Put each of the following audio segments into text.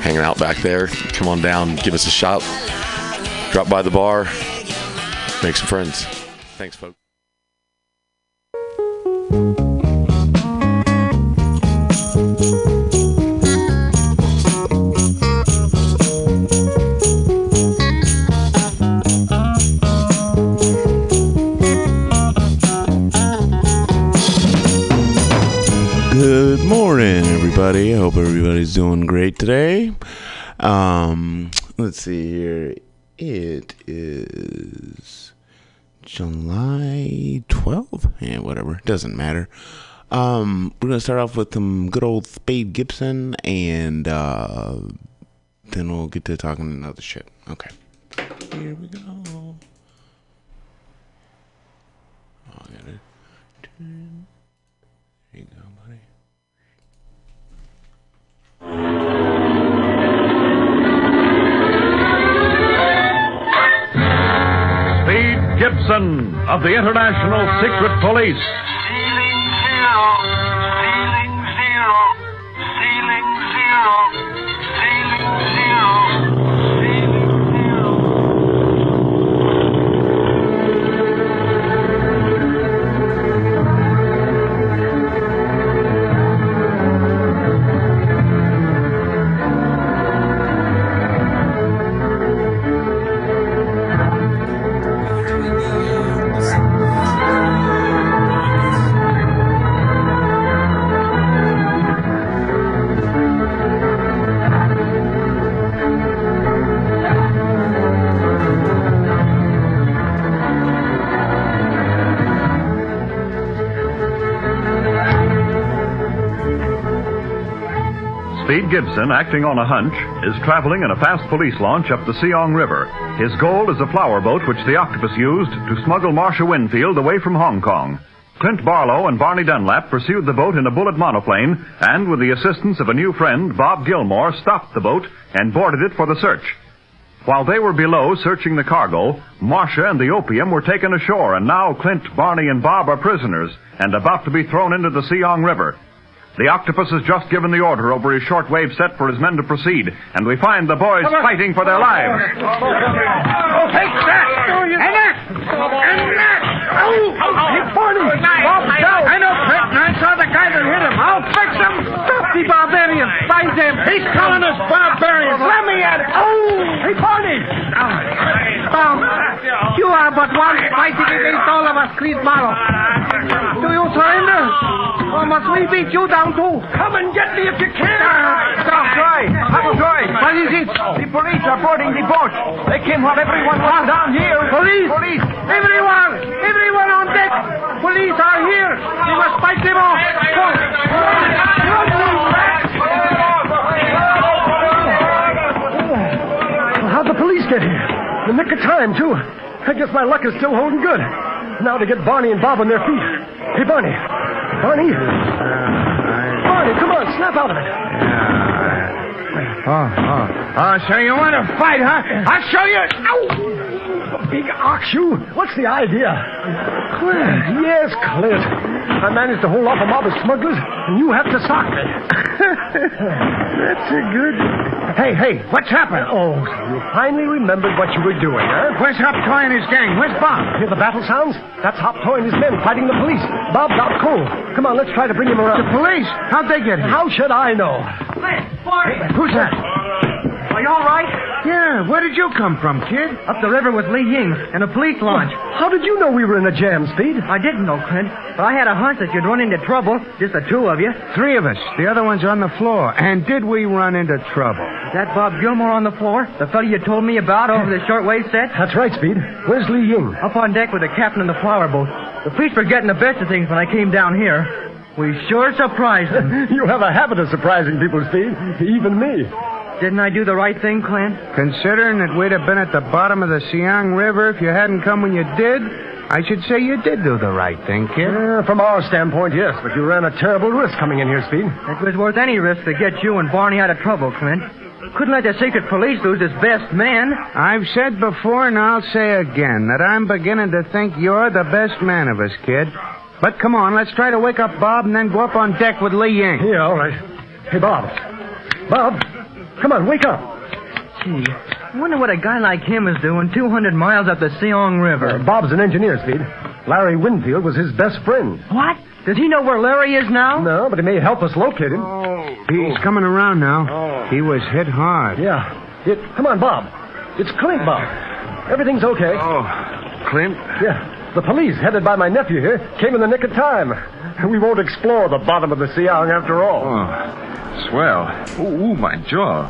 hanging out back there, come on down, give us a shout, drop by the bar, make some friends. Thanks, folks. Everybody. I hope everybody's doing great today. Um, let's see here. It is July 12th. Yeah, whatever. Doesn't matter. Um, we're gonna start off with some good old Speed Gibson, and uh, then we'll get to talking another shit. Okay. Here we go. Oh, I gotta Gibson of the International Secret Police. Gibson, acting on a hunch, is traveling in a fast police launch up the Seong River. His goal is a flower boat which the octopus used to smuggle Marcia Winfield away from Hong Kong. Clint Barlow and Barney Dunlap pursued the boat in a bullet monoplane and, with the assistance of a new friend, Bob Gilmore, stopped the boat and boarded it for the search. While they were below searching the cargo, Marcia and the opium were taken ashore, and now Clint, Barney, and Bob are prisoners and about to be thrown into the Seong River. The octopus has just given the order over his shortwave set for his men to proceed, and we find the boys fighting for their lives. Take that! And that! And that! Oh! Hey, Barney! Bob down! I know, Clint, and I saw the guy that hit him. I'll fix him! Stop the barbarian! Find him! He's calling us barbarians! Let me at it! Oh! Hey, Barney! Bob, you are but one fighting against all of us, Creed Marlow. Do you surrender? Or must we beat you down too? Come and get me if you can! Stop, Troy! Troy! What is it? The police are boarding the boat. They came while everyone was down here. Police! Police! Everyone! Everyone on deck! Police are here! We must fight them off! How'd the police get here? The nick of time, too. I guess my luck is still holding good. Now to get Barney and Bob on their feet. Hey, Barney. Barney? Barney, come on, snap out of it. Ah, ah. ah, oh, oh. Oh, so you want to fight, huh? I'll show you. Ow! Big ox you. What's the idea? Clint. Yes, Clint. I managed to hold off a mob of smugglers, and you have to sock me. That's a good. Hey, hey, what's happened? Oh, you finally remembered what you were doing, huh? Where's Hop Toy and his gang? Where's Bob? Hear the battle sounds? That's Hop Toy and his men fighting the police. Bob out cold. Come on, let's try to bring him around. The police? How'd they get here? How should I know? Who's that? Are you all right? Yeah, where did you come from, kid? Up the river with Lee Ying in a police launch. How did you know we were in a jam, Speed? I didn't know, Clint, but I had a hunch that you'd run into trouble. Just the two of you. Three of us. The other one's on the floor. And did we run into trouble? Is that Bob Gilmore on the floor? The fellow you told me about over the shortwave set? That's right, Speed. Where's Lee Ying? Up on deck with the captain of the flower boat. The police were getting the best of things when I came down here. We sure surprised them. you have a habit of surprising people, Speed. Even me. Didn't I do the right thing, Clint? Considering that we'd have been at the bottom of the Siang River if you hadn't come when you did, I should say you did do the right thing, kid. Yeah, from our standpoint, yes, but you ran a terrible risk coming in here, Speed. It was worth any risk to get you and Barney out of trouble, Clint. Couldn't let the secret police lose its best man. I've said before, and I'll say again, that I'm beginning to think you're the best man of us, kid. But come on, let's try to wake up Bob and then go up on deck with Lee Ying. Yeah, all right. Hey, Bob. Bob. Come on, wake up. Gee, I wonder what a guy like him is doing 200 miles up the Seong River. Uh, Bob's an engineer, Speed. Larry Winfield was his best friend. What? Does he know where Larry is now? No, but he may help us locate him. Oh, He's coming around now. Oh. He was hit hard. Yeah. It, come on, Bob. It's Clint, Bob. Everything's okay. Oh, Clint? Yeah. The police, headed by my nephew here, came in the nick of time. We won't explore the bottom of the Siang after all. Oh, swell. Ooh, ooh, my jaw.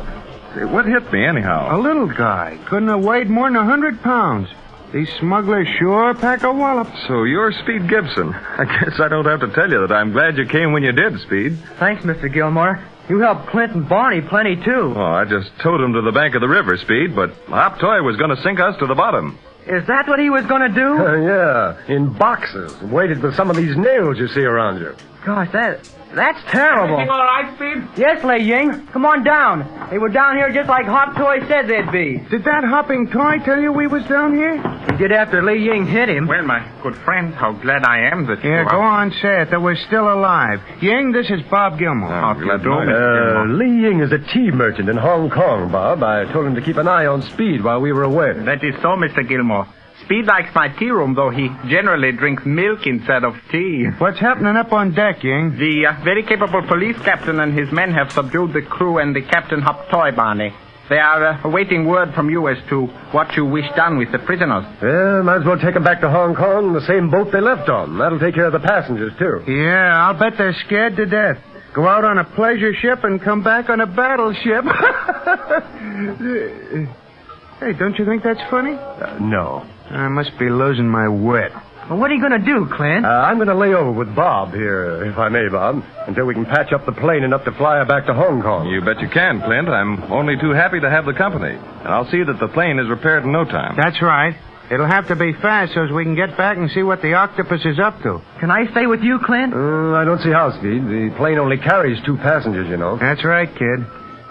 Say, What hit me, anyhow? A little guy. Couldn't have weighed more than a hundred pounds. These smugglers sure pack a wallop. So you're Speed Gibson. I guess I don't have to tell you that I'm glad you came when you did, Speed. Thanks, Mr. Gilmore. You helped Clint and Barney plenty, too. Oh, I just towed them to the bank of the river, Speed, but Hop Toy was going to sink us to the bottom. Is that what he was going to do? Uh, yeah, in boxes, weighted with some of these nails you see around you. Gosh, that that's terrible. Everything all right, Speed? Yes, Lei Ying. Come on down. They were down here just like Hop Toy said they'd be. Did that hopping toy tell you we was down here? He did after Lei Ying hit him. Well, my good friend, how glad I am that you Yeah, are. go on, say it, that we're still alive. Ying, this is Bob Gilmore. How do you do, Mr. Uh, Gilmore? Li Ying is a tea merchant in Hong Kong, Bob. I told him to keep an eye on Speed while we were away. That is so, Mr. Gilmore. Speed likes my tea room, though he generally drinks milk instead of tea. What's happening up on deck, Ying? The uh, very capable police captain and his men have subdued the crew and the Captain Hop Toy Barney. They are uh, awaiting word from you as to what you wish done with the prisoners. Well, might as well take them back to Hong Kong in the same boat they left on. That'll take care of the passengers, too. Yeah, I'll bet they're scared to death. Go out on a pleasure ship and come back on a battleship. hey, don't you think that's funny? Uh, no. I must be losing my wit. Well, what are you going to do, Clint? Uh, I'm going to lay over with Bob here, if I may, Bob, until we can patch up the plane enough to fly her back to Hong Kong. You bet you can, Clint. I'm only too happy to have the company. And I'll see that the plane is repaired in no time. That's right. It'll have to be fast so as we can get back and see what the octopus is up to. Can I stay with you, Clint? Uh, I don't see how, Speed. The plane only carries two passengers, you know. That's right, kid.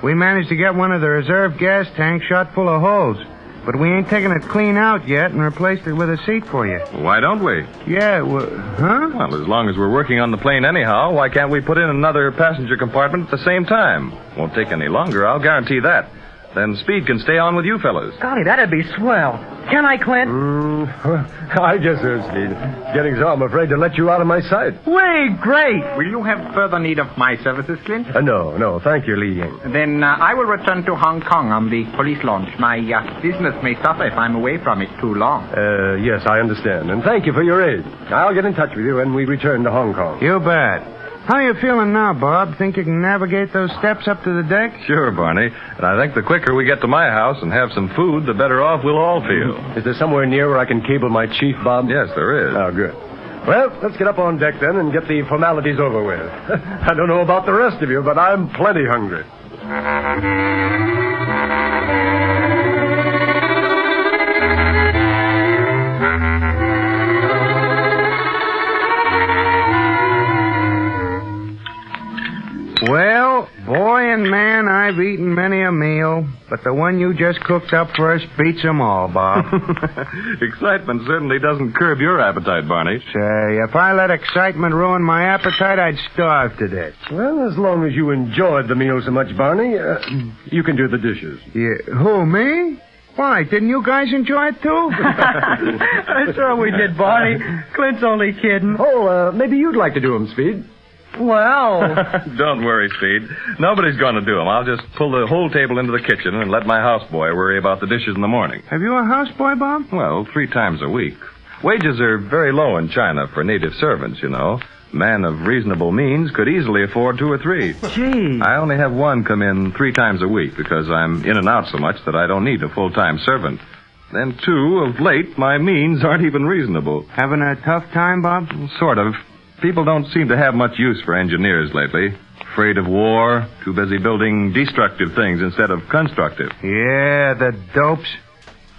We managed to get one of the reserve gas tanks shot full of holes. But we ain't taken it clean out yet and replaced it with a seat for you. Why don't we? Yeah, well, huh? Well, as long as we're working on the plane anyhow, why can't we put in another passenger compartment at the same time? Won't take any longer, I'll guarantee that. Then Speed can stay on with you fellows. Golly, that'd be swell. Can I, Clint? Mm, I guess so, Speed. Getting so I'm afraid to let you out of my sight. Way great. Will you have further need of my services, Clint? Uh, no, no, thank you, Li Ying. Then uh, I will return to Hong Kong on the police launch. My uh, business may suffer if I'm away from it too long. Uh, yes, I understand. And thank you for your aid. I'll get in touch with you when we return to Hong Kong. You bet. How are you feeling now, Bob? Think you can navigate those steps up to the deck? Sure, Barney. And I think the quicker we get to my house and have some food, the better off we'll all feel. Hmm. Is there somewhere near where I can cable my chief, Bob? Yes, there is. Oh, good. Well, let's get up on deck then and get the formalities over with. I don't know about the rest of you, but I'm plenty hungry. Well, boy and man, I've eaten many a meal, but the one you just cooked up for us beats 'em all, Bob. Excitement certainly doesn't curb your appetite, Barney. Say, if I let excitement ruin my appetite, I'd starve to death. Well, as long as you enjoyed the meal so much, Barney, uh, you can do the dishes. Yeah, who, me? Why, didn't you guys enjoy it too? I sure we did, Barney. Clint's only kidding. Oh, uh, maybe you'd like to do them, Speed. Well, Don't worry, Speed. Nobody's going to do them. I'll just pull the whole table into the kitchen and let my houseboy worry about the dishes in the morning. Have you a houseboy, Bob? Well, three times a week. Wages are very low in China for native servants, you know. A man of reasonable means could easily afford two or three. gee. I only have one come in three times a week because I'm in and out so much that I don't need a full-time servant. Then, two, of late, my means aren't even reasonable. Having a tough time, Bob? Sort of. People don't seem to have much use for engineers lately. Afraid of war, too busy building destructive things instead of constructive. Yeah, the dopes.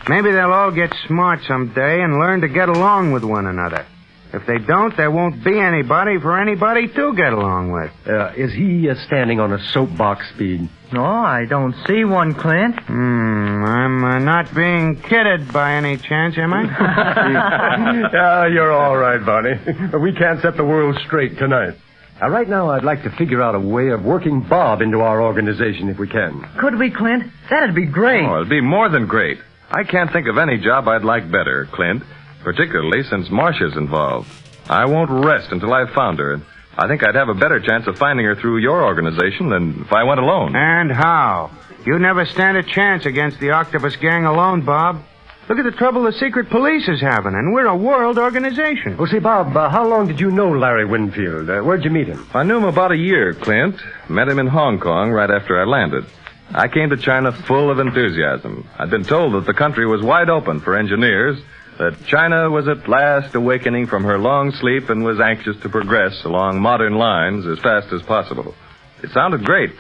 Maybe they'll all get smart someday and learn to get along with one another. If they don't, there won't be anybody for anybody to get along with. Uh, is he uh, standing on a soapbox, Speed? No, I don't see one, Clint. Hmm, I'm uh, not being kidded by any chance, am I? You're all right, Barney. We can't set the world straight tonight. Uh, right now, I'd like to figure out a way of working Bob into our organization if we can. Could we, Clint? That'd be great. Oh, it'd be more than great. I can't think of any job I'd like better, Clint, particularly since Marcia's involved. I won't rest until I've found her. and I think I'd have a better chance of finding her through your organization than if I went alone. And how? You never stand a chance against the Octopus Gang alone, Bob. Look at the trouble the secret police is having, and we're a world organization. Well, see, Bob, uh, how long did you know Larry Winfield? Uh, where'd you meet him? I knew him about a year, Clint. Met him in Hong Kong right after I landed. I came to China full of enthusiasm. I'd been told that the country was wide open for engineers, that China was at last awakening from her long sleep and was anxious to progress along modern lines as fast as possible. It sounded great,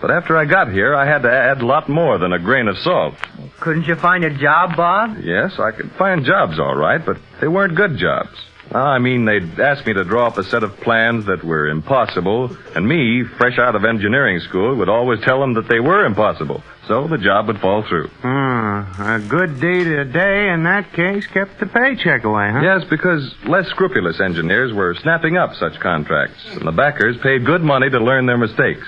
but after I got here, I had to add a lot more than a grain of salt. Couldn't you find a job, Bob? Yes, I could find jobs all right, but they weren't good jobs. I mean, they'd asked me to draw up a set of plans that were impossible, and me, fresh out of engineering school, would always tell them that they were impossible, so the job would fall through. Hmm, a good deed a day in that case kept the paycheck away, huh? Yes, because less scrupulous engineers were snapping up such contracts, and the backers paid good money to learn their mistakes.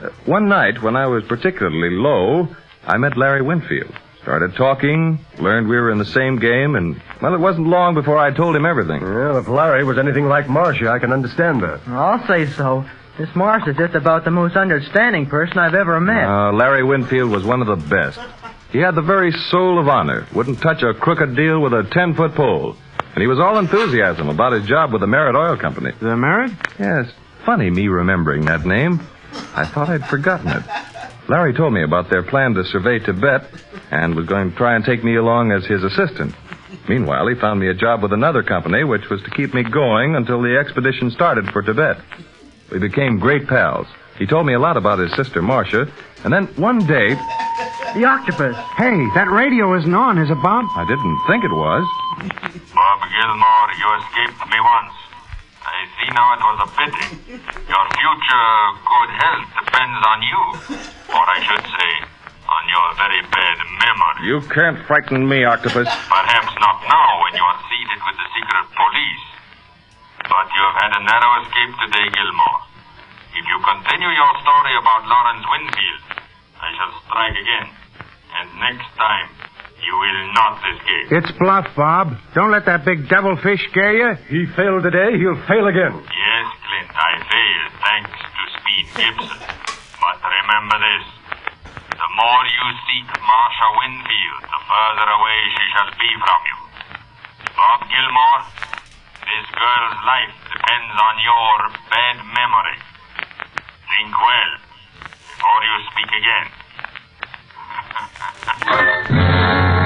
Uh, one night, when I was particularly low, I met Larry Winfield. Started talking, learned we were in the same game, and, well, it wasn't long before I told him everything. Well, if Larry was anything like Marcia, I can understand that. I'll say so. This Marsh is just about the most understanding person I've ever met. Uh, Larry Winfield was one of the best. He had the very soul of honor, wouldn't touch a crooked deal with a 10 foot pole. And he was all enthusiasm about his job with the Merritt Oil Company. The Merritt? Yes, funny me remembering that name. I thought I'd forgotten it. Larry told me about their plan to survey Tibet and was going to try and take me along as his assistant. Meanwhile, he found me a job with another company, which was to keep me going until the expedition started for Tibet. We became great pals. He told me a lot about his sister, Marcia, and then one day, The octopus. Hey, that radio isn't on, is it, Bob? I didn't think it was. Bob Gilmore, you escaped me once. I see now it was a pity. Your future good health depends on you. Or I should say, on your very bad memory. You can't frighten me, Octopus. Perhaps not now when you are seated with the secret police. But you have had a narrow escape today, Gilmore. If you continue your story about Lawrence Winfield, I shall strike again. And next time, you will not escape. It's bluff, Bob. Don't let that big devilfish scare you. He failed today, he'll fail again. Yes, Clint, I failed thanks to Speed Gibson. But remember this. The more you seek Marcia Winfield, the further away she shall be from you. Bob Gilmore, this girl's life depends on your bad memory. Think well before you speak again.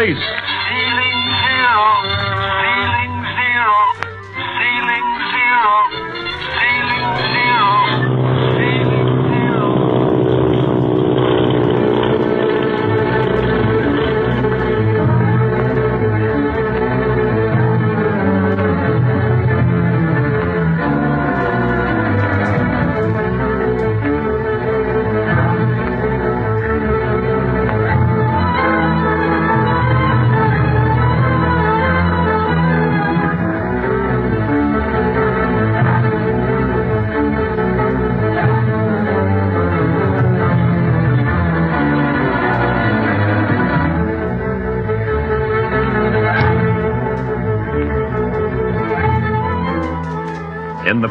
Police.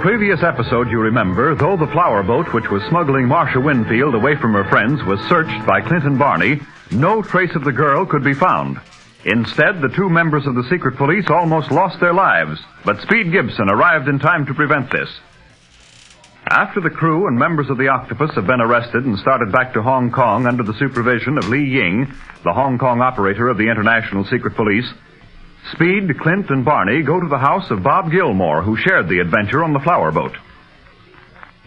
Previous episode, you remember, though the flower boat which was smuggling Marcia Winfield away from her friends was searched by Clinton Barney, no trace of the girl could be found. Instead, the two members of the secret police almost lost their lives, but Speed Gibson arrived in time to prevent this. After the crew and members of the Octopus have been arrested and started back to Hong Kong under the supervision of Li Ying, the Hong Kong operator of the International Secret Police, Speed, Clint, and Barney go to the house of Bob Gilmore, who shared the adventure on the flower boat.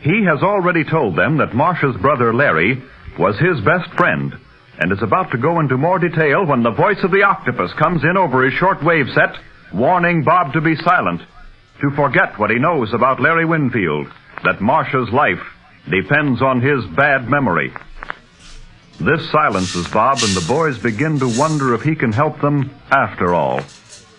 He has already told them that Marcia's brother Larry was his best friend and is about to go into more detail when the voice of the octopus comes in over his shortwave set, warning Bob to be silent, to forget what he knows about Larry Winfield, that Marcia's life depends on his bad memory. This silences Bob, and the boys begin to wonder if he can help them after all.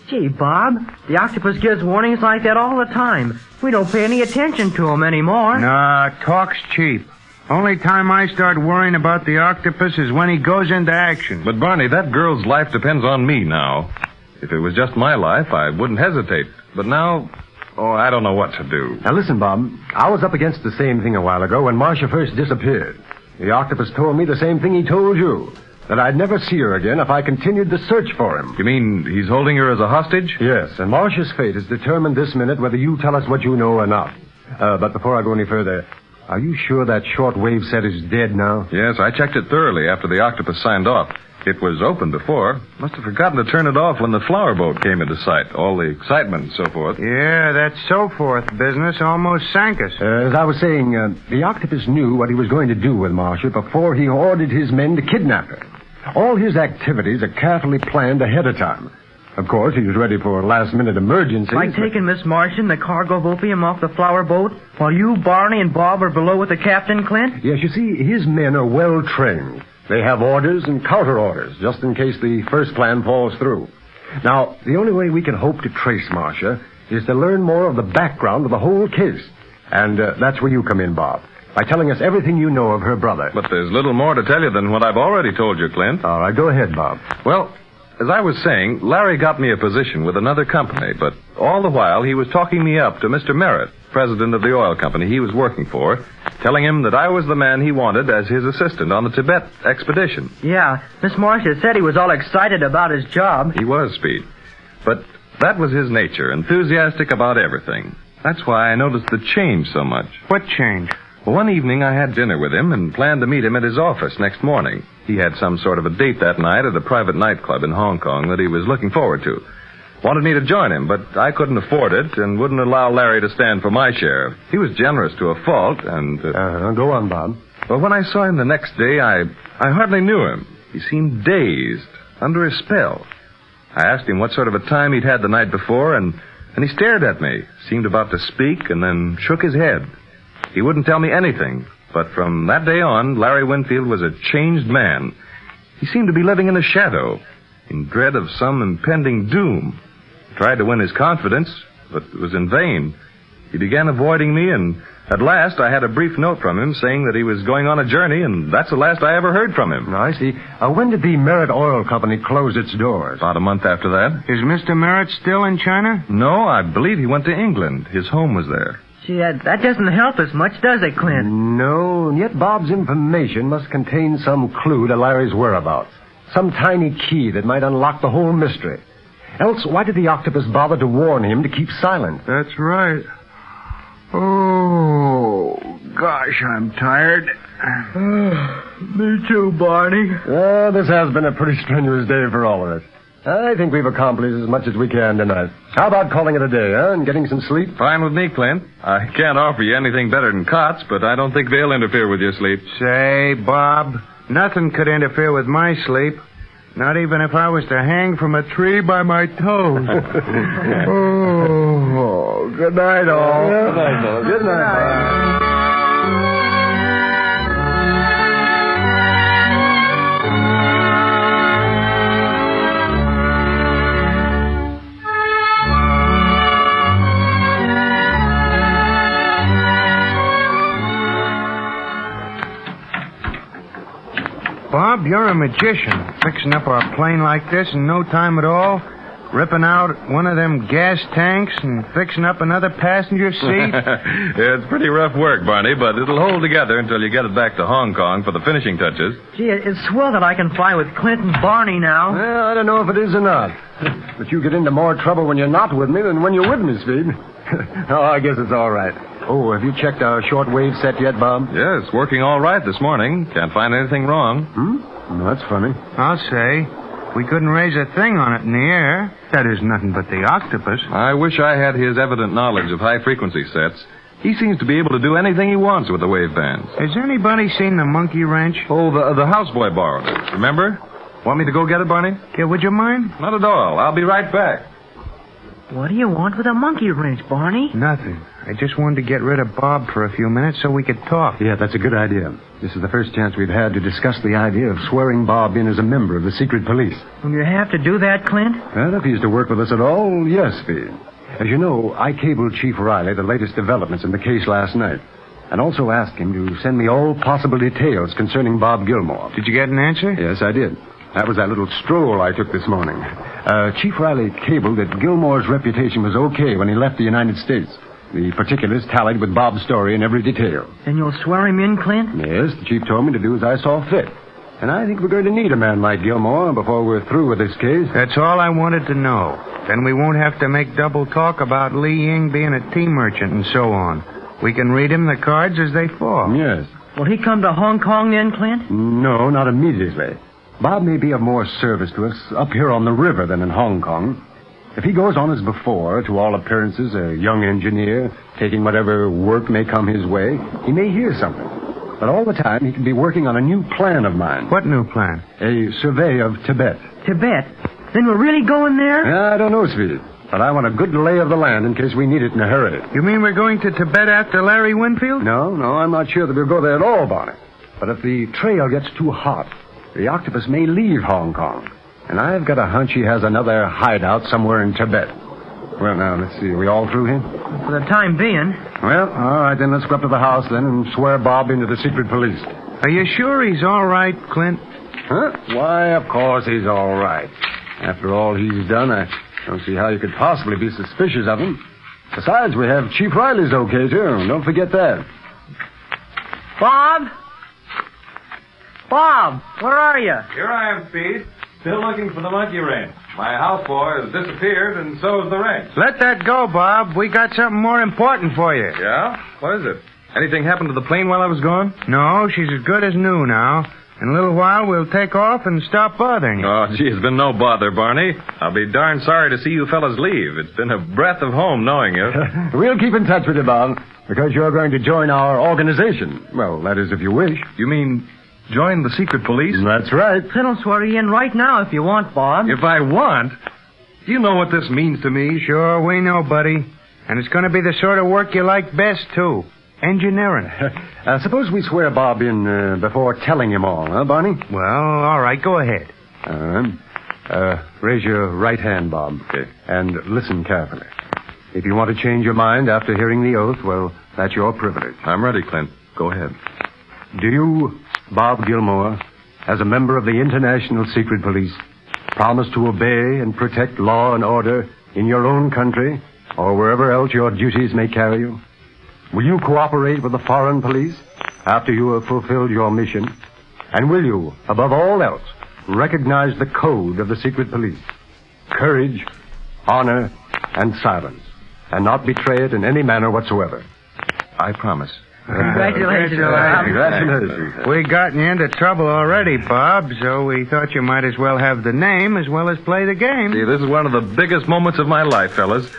Gee, Bob, the octopus gives warnings like that all the time. We don't pay any attention to him anymore. Nah, talk's cheap. Only time I start worrying about the octopus is when he goes into action. But, Barney, that girl's life depends on me now. If it was just my life, I wouldn't hesitate. But now, oh, I don't know what to do. Now listen, Bob. I was up against the same thing a while ago when Marcia first disappeared. The octopus told me the same thing he told you. That I'd never see her again if I continued the search for him. You mean he's holding her as a hostage? Yes, and Marcia's fate is determined this minute whether you tell us what you know or not. Uh, but before I go any further, are you sure that short wave set is dead now? Yes, I checked it thoroughly after the octopus signed off. It was open before. Must have forgotten to turn it off when the flower boat came into sight. All the excitement and so forth. Yeah, that so forth business almost sank us. Uh, as I was saying, uh, the octopus knew what he was going to do with Marcia before he ordered his men to kidnap her. All his activities are carefully planned ahead of time. Of course, he was ready for a last-minute emergencies. Like taking Miss Marcia and the cargo of opium off the flower boat while you, Barney, and Bob are below with the captain, Clint? Yes, you see, his men are well trained. They have orders and counter orders, just in case the first plan falls through. Now, the only way we can hope to trace Marcia is to learn more of the background of the whole case. And uh, that's where you come in, Bob. By telling us everything you know of her brother. But there's little more to tell you than what I've already told you, Clint. All right, go ahead, Bob. Well, as I was saying, Larry got me a position with another company, but all the while he was talking me up to Mr. Merritt, president of the oil company he was working for, telling him that I was the man he wanted as his assistant on the Tibet expedition. Yeah, Miss Marcia said he was all excited about his job. He was, Speed. But that was his nature, enthusiastic about everything. That's why I noticed the change so much. What change? One evening I had dinner with him and planned to meet him at his office next morning. He had some sort of a date that night at a private nightclub in Hong Kong that he was looking forward to. Wanted me to join him, but I couldn't afford it and wouldn't allow Larry to stand for my share. He was generous to a fault, and. Uh, Uh, go on, Bob. but when I saw him the next day, I, I hardly knew him. He seemed dazed, under a spell. I asked him what sort of a time he'd had the night before, and, and he stared at me, seemed about to speak, and then shook his head. He wouldn't tell me anything, but from that day on, Larry Winfield was a changed man. He seemed to be living in a shadow, in dread of some impending doom. I Tried to win his confidence, but it was in vain. He began avoiding me, and at last I had a brief note from him saying that he was going on a journey, and that's the last I ever heard from him. I see. Uh, when did the Merritt Oil Company close its doors? About a month after that. Is Mr. Merritt still in China? No, I believe he went to England. His home was there. Gee, that, that doesn't help us much, does it, Clint? No, and yet Bob's information must contain some clue to Larry's whereabouts. Some tiny key that might unlock the whole mystery. Else, why did the octopus bother to warn him to keep silent? That's right. Oh, gosh, I'm tired. Me too, Barney. Oh, this has been a pretty strenuous day for all of us. I think we've accomplished as much as we can tonight. How about calling it a day, huh, and getting some sleep? Fine with me, Clint. I can't offer you anything better than cots, but I don't think they'll interfere with your sleep. Say, Bob, nothing could interfere with my sleep. Not even if I was to hang from a tree by my toes. oh, good night, all. Good night, fellas. Good night. Bob, you're a magician. Fixing up our plane like this in no time at all. Ripping out one of them gas tanks and fixing up another passenger seat? yeah, it's pretty rough work, Barney, but it'll hold together until you get it back to Hong Kong for the finishing touches. Gee, it's swell that I can fly with Clint and Barney now. Well, I don't know if it is or not. But you get into more trouble when you're not with me than when you're with me, Speed. oh, I guess it's all right. Oh, have you checked our shortwave set yet, Bob? Yeah, it's working all right this morning. Can't find anything wrong. Hmm? No, that's funny. I'll say. We couldn't raise a thing on it in the air. That is nothing but the octopus. I wish I had his evident knowledge of high frequency sets. He seems to be able to do anything he wants with the wave bands. Has anybody seen the monkey wrench? Oh, the, the houseboy borrowed it. Remember? Want me to go get it, Barney? Yeah, would you mind? Not at all. I'll be right back. What do you want with a monkey wrench, Barney? Nothing. I just wanted to get rid of Bob for a few minutes so we could talk. Yeah, that's a good idea. This is the first chance we've had to discuss the idea of swearing Bob in as a member of the secret police. Will you have to do that, Clint? Well, if he's to work with us at all, yes, Speed. As you know, I cabled Chief Riley the latest developments in the case last night, and also asked him to send me all possible details concerning Bob Gilmore. Did you get an answer? Yes, I did. That was that little stroll I took this morning. Uh, Chief Riley cabled that Gilmore's reputation was okay when he left the United States. The particulars tallied with Bob's story in every detail. Then you'll swear him in, Clint? Yes, the chief told me to do as I saw fit. And I think we're going to need a man like Gilmore before we're through with this case. That's all I wanted to know. Then we won't have to make double talk about Lee Ying being a tea merchant and so on. We can read him the cards as they fall. Yes. Will he come to Hong Kong then, Clint? No, not immediately. Bob may be of more service to us up here on the river than in Hong Kong. If he goes on as before, to all appearances, a young engineer, taking whatever work may come his way, he may hear something. But all the time, he can be working on a new plan of mine. What new plan? A survey of Tibet. Tibet? Then we're really going there? Yeah, I don't know, Speed. But I want a good lay of the land in case we need it in a hurry. You mean we're going to Tibet after Larry Winfield? No, no, I'm not sure that we'll go there at all, Barney. But if the trail gets too hot, the octopus may leave Hong Kong. And I've got a hunch he has another hideout somewhere in Tibet. Well, now, let's see. Are we all through here? For the time being. Well, all right, then let's go up to the house then and swear Bob into the secret police. Are you sure he's all right, Clint? Huh? Why, of course he's all right. After all he's done, I don't see how you could possibly be suspicious of him. Besides, we have Chief Riley's okay, too. Don't forget that. Bob? Bob, where are you? Here I am, Speed. Still looking for the monkey wrench. My houseboy has disappeared, and so has the wrench. Let that go, Bob. We got something more important for you. Yeah? What is it? Anything happened to the plane while I was gone? No, she's as good as new now. In a little while, we'll take off and stop bothering you. Oh, gee, it's been no bother, Barney. I'll be darn sorry to see you fellas leave. It's been a breath of home knowing you. we'll keep in touch with you, Bob, because you're going to join our organization. Well, that is if you wish. You mean join the secret police? That's right. Then I'll swear you in right now if you want, Bob. If I want? Do you know what this means to me? Sure, we know, buddy. And it's going to be the sort of work you like best, too. Engineering. uh, suppose we swear Bob in uh, before telling him all, huh, Barney? Well, all right, go ahead. Uh, uh, raise your right hand, Bob. Okay. And listen carefully. If you want to change your mind after hearing the oath, well, that's your privilege. I'm ready, Clint. Go ahead. Do you, Bob Gilmore, as a member of the International Secret Police, promise to obey and protect law and order in your own country or wherever else your duties may carry you? Will you cooperate with the foreign police after you have fulfilled your mission? And will you, above all else, recognize the code of the secret police? Courage, honor, and silence, and not betray it in any manner whatsoever. I promise. Congratulations, Bob. Congratulations. We gotten you into trouble already, Bob, so we thought you might as well have the name as well as play the game. See, this is one of the biggest moments of my life, fellas.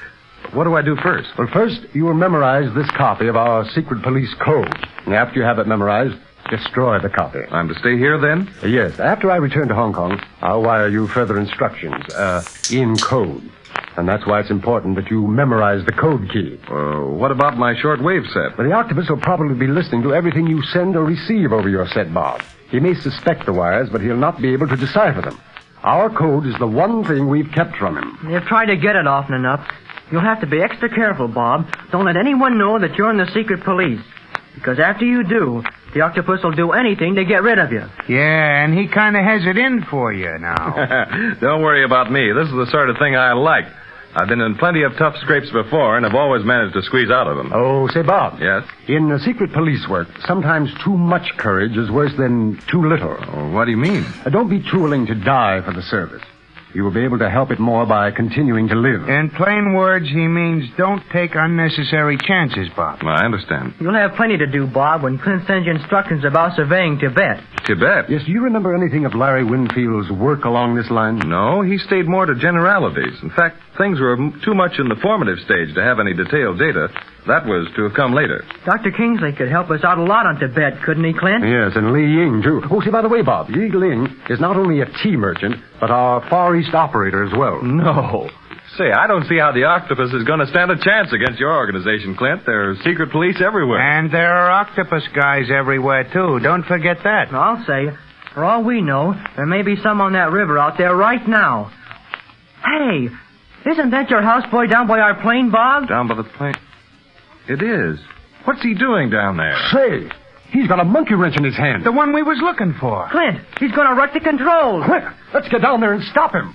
What do I do first? Well, first, you will memorize this copy of our secret police code. And after you have it memorized, destroy the copy. I'm to stay here then? Yes, after I return to Hong Kong, I'll wire you further instructions, uh, in code. And that's why it's important that you memorize the code key. Uh, what about my shortwave set? But the octopus will probably be listening to everything you send or receive over your set, Bob. He may suspect the wires, but he'll not be able to decipher them. Our code is the one thing we've kept from him. You've tried to get it often enough. You'll have to be extra careful, Bob. Don't let anyone know that you're in the secret police. Because after you do, The octopus will do anything to get rid of you. Yeah, and he kind of has it in for you now. Don't worry about me. This is the sort of thing I like. I've been in plenty of tough scrapes before and have always managed to squeeze out of them. Oh, say, Bob. Yes? In uh, secret police work, sometimes too much courage is worse than too little. Oh, what do you mean? Uh, don't be too willing to die for the service. You will be able to help it more by continuing to live. In plain words, he means don't take unnecessary chances, Bob. I understand. You'll have plenty to do, Bob, when Clint sends you instructions about surveying Tibet. Tibet? Yes, do you remember anything of Larry Winfield's work along this line? No, he stayed more to generalities. In fact, things were too much in the formative stage to have any detailed data. That was to have come later. Dr. Kingsley could help us out a lot on Tibet, couldn't he, Clint? Yes, and Li Ying, too. Oh, see, by the way, Bob, Li Ying is not only a tea merchant, but our Far East operator as well. No. Say, I don't see how the octopus is going to stand a chance against your organization, Clint. There are secret police everywhere. And there are octopus guys everywhere, too. Don't forget that. I'll say, for all we know, there may be some on that river out there right now. Hey, isn't that your houseboy down by our plane, Bob? Down by the plane. It is. What's he doing down there? Say, he's got a monkey wrench in his hand. The one we was looking for. Clint, he's going to wreck the controls. Quick, let's get down there and stop him.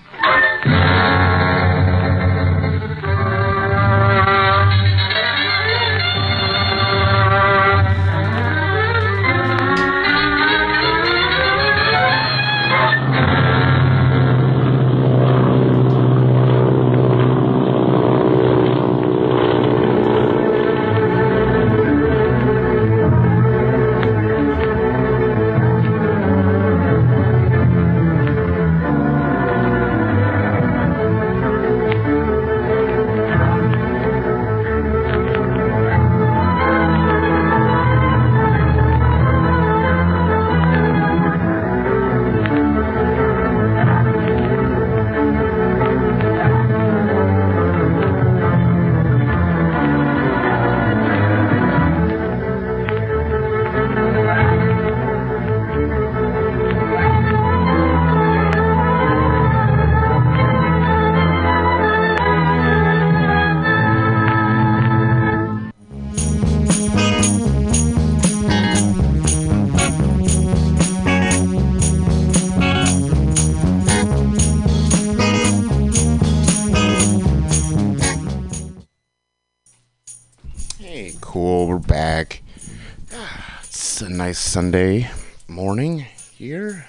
Sunday morning here.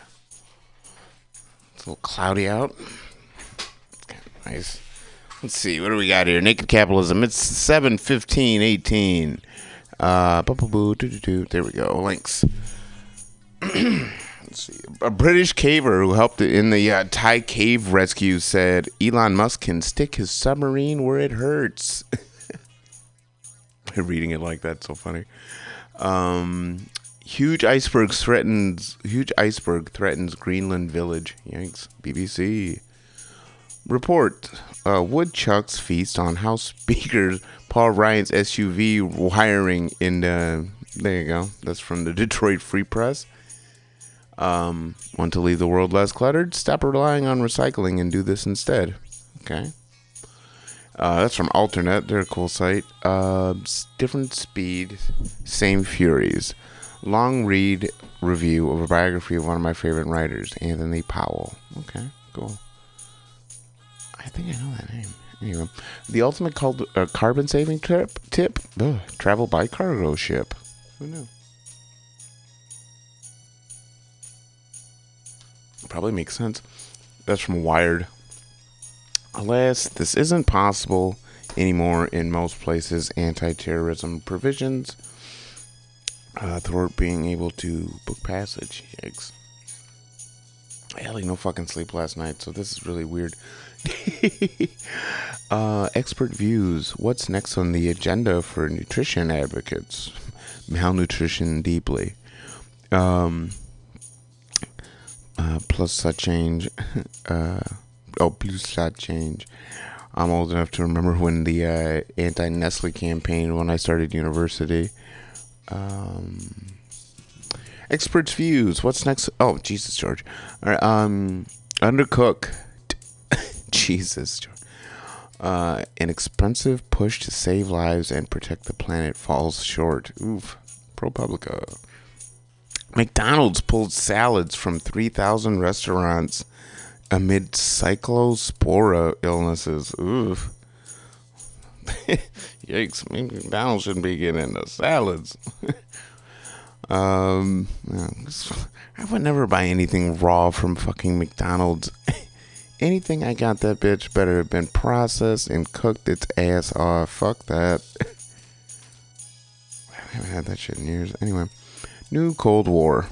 It's a little cloudy out. Nice. Let's see. What do we got here? Naked Capitalism. It's 7 15 18. Uh, there we go. Links. Let's see. A British caver who helped in the uh, Thai cave rescue said Elon Musk can stick his submarine where it hurts. reading it like that so funny um huge iceberg threatens huge iceberg threatens greenland village Yanks. bbc report uh, woodchucks feast on house speaker paul ryan's suv wiring in the. there you go that's from the detroit free press um, want to leave the world less cluttered stop relying on recycling and do this instead okay uh, that's from AlterNet. They're a cool site. Uh, different speed, same furies. Long read review of a biography of one of my favorite writers, Anthony Powell. Okay, cool. I think I know that name. Anyway, the ultimate uh, carbon saving trip tip: ugh, travel by cargo ship. Who knew? Probably makes sense. That's from Wired. Alas, this isn't possible anymore in most places. Anti terrorism provisions uh, thwart being able to book passage. Yikes. Like no fucking sleep last night, so this is really weird. uh, expert views. What's next on the agenda for nutrition advocates? Malnutrition deeply. Um, uh, plus such change. Uh, oh, plus such change. I'm old enough to remember when the uh, anti Nestle campaign when I started university. Um, experts' views. What's next? Oh, Jesus, George. All right, um, undercook. Jesus, George. Uh, an expensive push to save lives and protect the planet falls short. Oof. ProPublica. McDonald's pulled salads from 3,000 restaurants amid cyclospora illnesses. Oof. Yikes. Maybe McDonald's shouldn't be getting into salads. um, I would never buy anything raw from fucking McDonald's. anything I got that bitch better have been processed and cooked its ass off. Fuck that. I haven't had that shit in years. Anyway, new Cold War.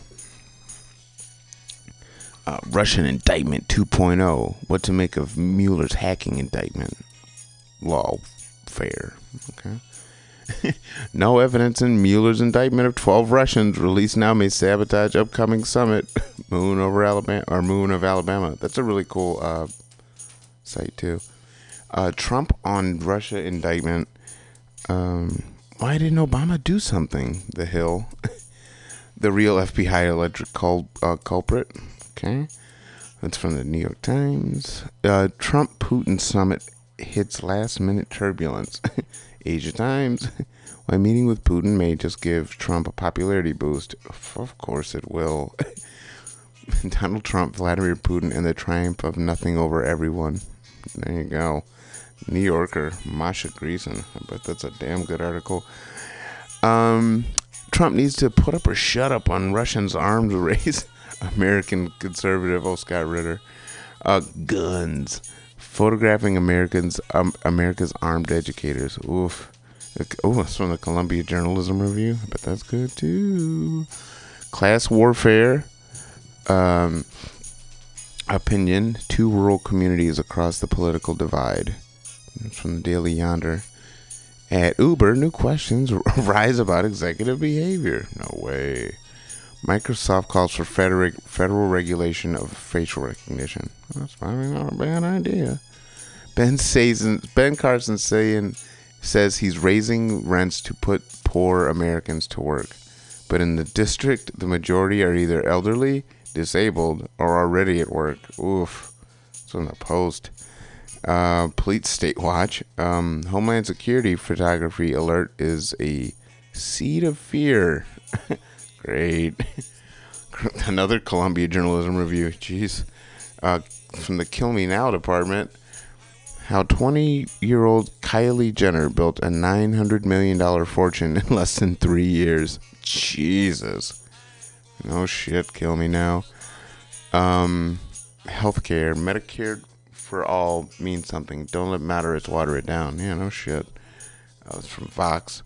Uh, Russian indictment 2.0. What to make of Mueller's hacking indictment? Law fair. Okay. no evidence in Mueller's indictment of 12 Russians released now may sabotage upcoming summit. Moon over Alabama or Moon of Alabama. That's a really cool uh, site too. Uh, Trump on Russia indictment. Um, why didn't Obama do something? The Hill. the real FBI electric cul- uh, culprit. Okay. That's from the New York Times. Uh, Trump Putin summit hits last minute turbulence. Asia Times. Why meeting with Putin may just give Trump a popularity boost. Of course it will. Donald Trump, Vladimir Putin, and the triumph of nothing over everyone. There you go. New Yorker, Masha Greason. I bet that's a damn good article. Um, Trump needs to put up or shut up on Russians' arms race. American conservative, oh, Scott Ritter. Uh, guns. Photographing Americans, um, America's armed educators. Oof. Oh, it's from the Columbia Journalism Review. But that's good too. Class warfare. Um, opinion. Two rural communities across the political divide. From the Daily Yonder. At Uber, new questions rise about executive behavior. No way. Microsoft calls for federal federal regulation of facial recognition. That's probably not a bad idea. Ben says Ben Carson saying says he's raising rents to put poor Americans to work, but in the district, the majority are either elderly, disabled, or already at work. Oof. It's on the post. Uh, Police State Watch. Um, Homeland Security photography alert is a seed of fear. Great. Another Columbia Journalism Review. Jeez. Uh, from the Kill Me Now department. How 20 year old Kylie Jenner built a $900 million fortune in less than three years. Jesus. No shit. Kill me now. Um, healthcare. Medicare for all means something. Don't let matter it's water it down. Yeah, no shit. That was from Fox.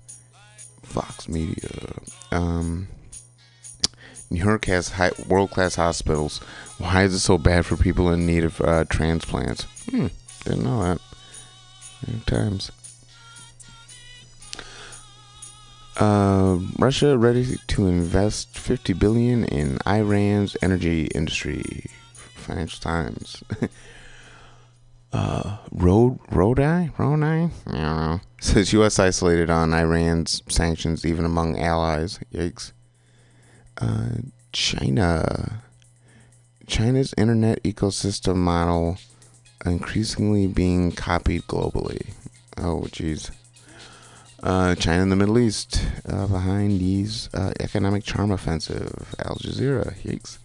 Fox Media. Um, New York has world class hospitals. Why is it so bad for people in need of uh, transplants? Hmm, didn't know that. New Times. Uh, Russia ready to invest 50 billion in Iran's energy industry. Financial Times. uh, Road Rodai Rodai. I don't know. Says U.S. isolated on Iran's sanctions, even among allies. Yikes. Uh, China. China's internet ecosystem model increasingly being copied globally. Oh, jeez. Uh, China and the Middle East uh, behind these uh, economic charm offensive. Al Jazeera, yikes.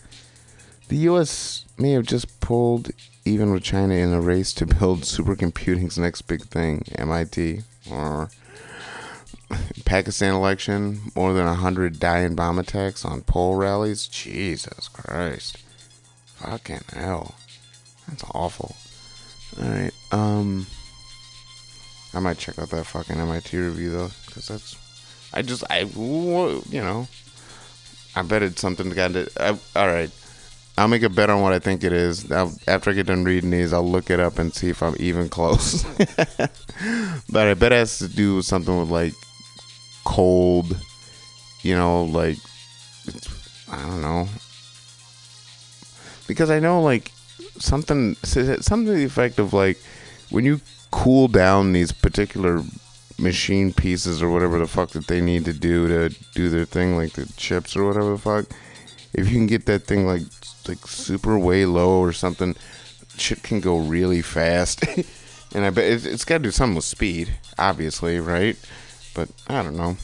The U.S. may have just pulled even with China in a race to build supercomputing's next big thing, MIT. Or Pakistan election, more than 100 dying bomb attacks on poll rallies. Jesus Christ. Fucking hell. That's awful. Alright, um. I might check out that fucking MIT review though, because that's. I just, I, you know. I bet it's something got to. Alright. I'll make a bet on what I think it is. I'll, after I get done reading these, I'll look it up and see if I'm even close. but I bet it has to do with something with like cold, you know, like I don't know, because I know like something something to the effect of like when you cool down these particular machine pieces or whatever the fuck that they need to do to do their thing, like the chips or whatever the fuck. If you can get that thing like like super way low or something, shit can go really fast. and I bet it's, it's got to do something with speed, obviously, right? But I don't know.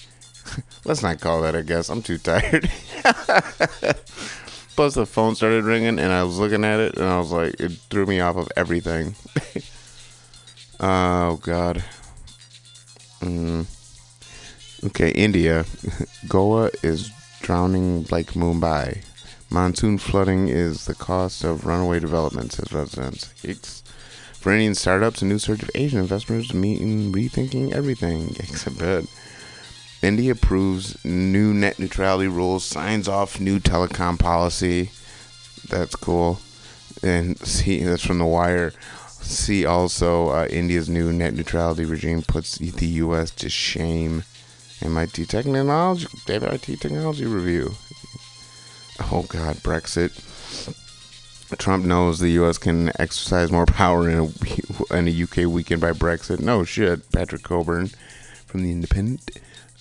Let's not call that a guess. I'm too tired. Plus, the phone started ringing, and I was looking at it, and I was like, it threw me off of everything. oh God. Mm. Okay, India. Goa is drowning like Mumbai. Monsoon flooding is the cost of runaway development, says residents. Yikes. For Indian startups, a new surge of Asian investors meeting rethinking everything. except bet. India approves new net neutrality rules, signs off new telecom policy. That's cool. And see, that's from The Wire. See also, uh, India's new net neutrality regime puts the U.S. to shame. MIT Technology, MIT Technology Review. Oh God, Brexit. Trump knows the U.S. can exercise more power in a, in a UK weekend by Brexit. No shit, Patrick Cockburn from the Independent.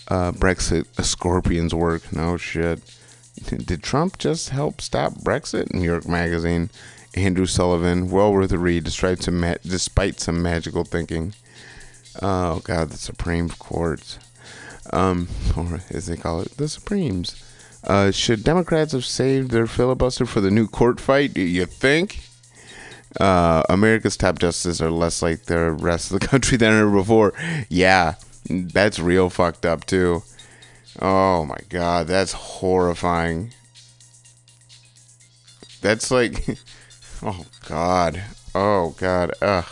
Uh, Brexit scorpions work. No shit. Did Trump just help stop Brexit? New York Magazine. Andrew Sullivan, well worth a read, despite some ma- despite some magical thinking. Oh God, the Supreme Court, um, or as they call it, the Supremes. Uh, should Democrats have saved their filibuster for the new court fight? Do you think? Uh, America's top justices are less like the rest of the country than ever before. Yeah, that's real fucked up too. Oh my god, that's horrifying. That's like, oh god, oh god, ugh.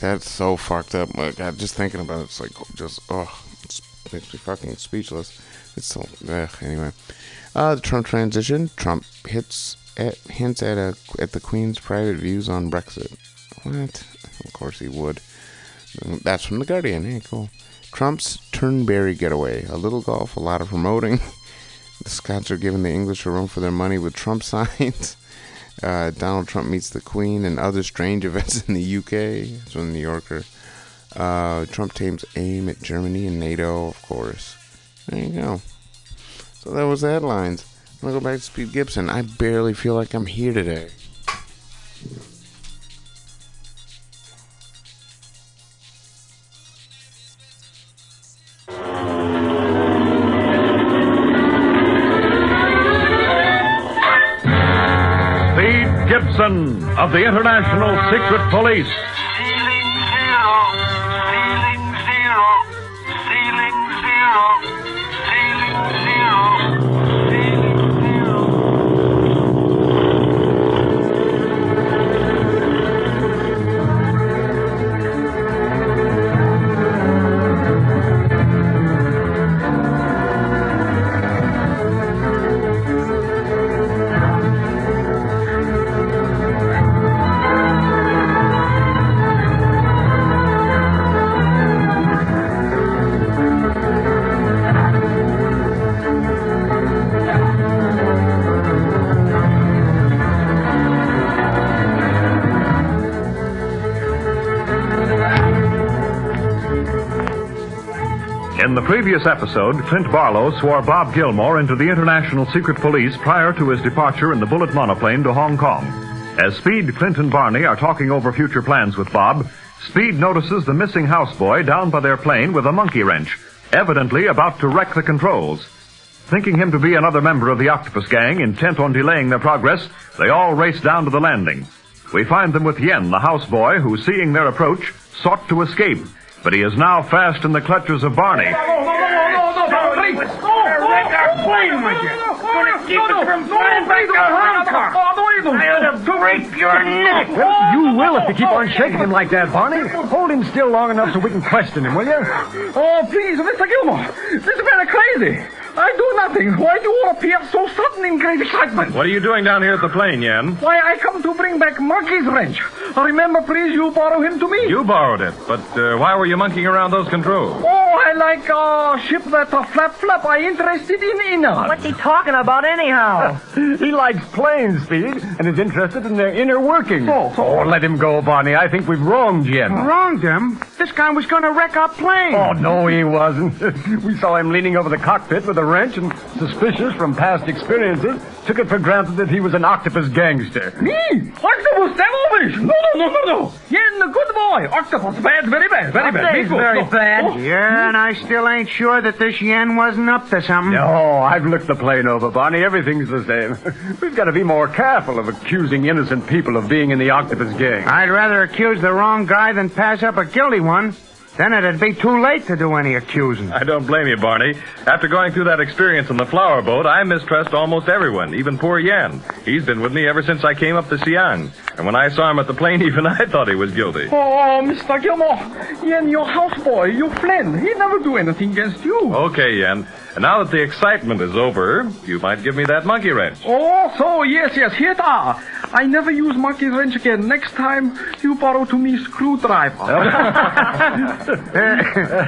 That's so fucked up. My god, just thinking about it, it's like just it makes me fucking speechless. It's so ugh. Anyway, uh, the Trump transition. Trump hits at hints at a at the Queen's private views on Brexit. What? Of course he would. That's from the Guardian. Hey, cool. Trump's Turnberry getaway. A little golf, a lot of promoting. the Scots are giving the English a run for their money with Trump signs. Uh, Donald Trump meets the Queen and other strange events in the UK. It's from the New Yorker. Uh, Trump teams aim at Germany and NATO, of course. There you go. So that was the headlines. I'm gonna go back to Speed Gibson. I barely feel like I'm here today. Speed Gibson of the International Secret Police. Previous episode, Clint Barlow swore Bob Gilmore into the International Secret Police prior to his departure in the bullet monoplane to Hong Kong. As Speed, Clint, and Barney are talking over future plans with Bob, Speed notices the missing houseboy down by their plane with a monkey wrench, evidently about to wreck the controls. Thinking him to be another member of the octopus gang intent on delaying their progress, they all race down to the landing. We find them with Yen, the houseboy, who, seeing their approach, sought to escape, but he is now fast in the clutches of Barney. No, no, no, no, no, no, please. No, wreck our plane, would you? Gonna keep us from flying back to Hong Kong. I ought to break your neck. You will if you keep on shaking him like that, Barney. Hold him still long enough so we can question him, will you? Oh, please, Mr. Gilmore. This is very crazy. I do nothing. Why do you appear so sudden in great excitement? What are you doing down here at the plane, Yen? Why, I come to bring back Monkey's wrench. Remember, please, you borrow him to me. You borrowed it, but uh, why were you monkeying around those controls? Oh, I like uh, ship that uh, flap flap. I interested in inner. What's he talking about anyhow? He likes planes, Speed, and is interested in their inner workings. Oh, oh, let him go, Barney. I think we've wronged Yen. Wronged him? This guy was going to wreck our plane. Oh, no, he wasn't. we saw him leaning over the cockpit with a wrench and, suspicious from past experiences, took it for granted that he was an octopus gangster. Me? Octopus devilish? No, no, no, no, no. Yen, the good boy. boy. Octopus bad, very bad, very bad. Update's Big very boy. bad. Oh. Yeah, and I still ain't sure that this yen wasn't up to something. No, I've looked the plane over, Barney. Everything's the same. We've got to be more careful of accusing innocent people of being in the octopus gang. I'd rather accuse the wrong guy than pass up a guilty one. Then it'd be too late to do any accusing. I don't blame you, Barney. After going through that experience on the flower boat, I mistrust almost everyone, even poor Yan. He's been with me ever since I came up to Siang. And when I saw him at the plane, even I thought he was guilty. Oh, oh Mr. Gilmore, Yan, your houseboy, your friend, he never do anything against you. Okay, Yan. And now that the excitement is over, you might give me that monkey wrench. Oh, so, yes, yes, here it are. I never use monkey wrench again. Next time, you borrow to me screwdriver. Oh.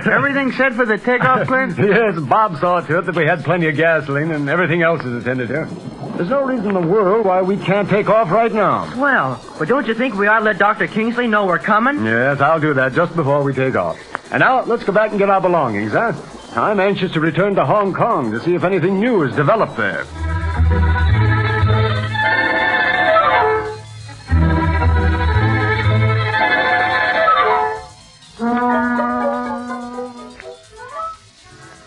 Everything set for the takeoff, Clint? yes, Bob saw to it that we had plenty of gasoline and everything else is attended to. There's no reason in the world why we can't take off right now. Well, but don't you think we ought to let Dr. Kingsley know we're coming? Yes, I'll do that just before we take off. And now, let's go back and get our belongings, huh? I'm anxious to return to Hong Kong to see if anything new has developed there.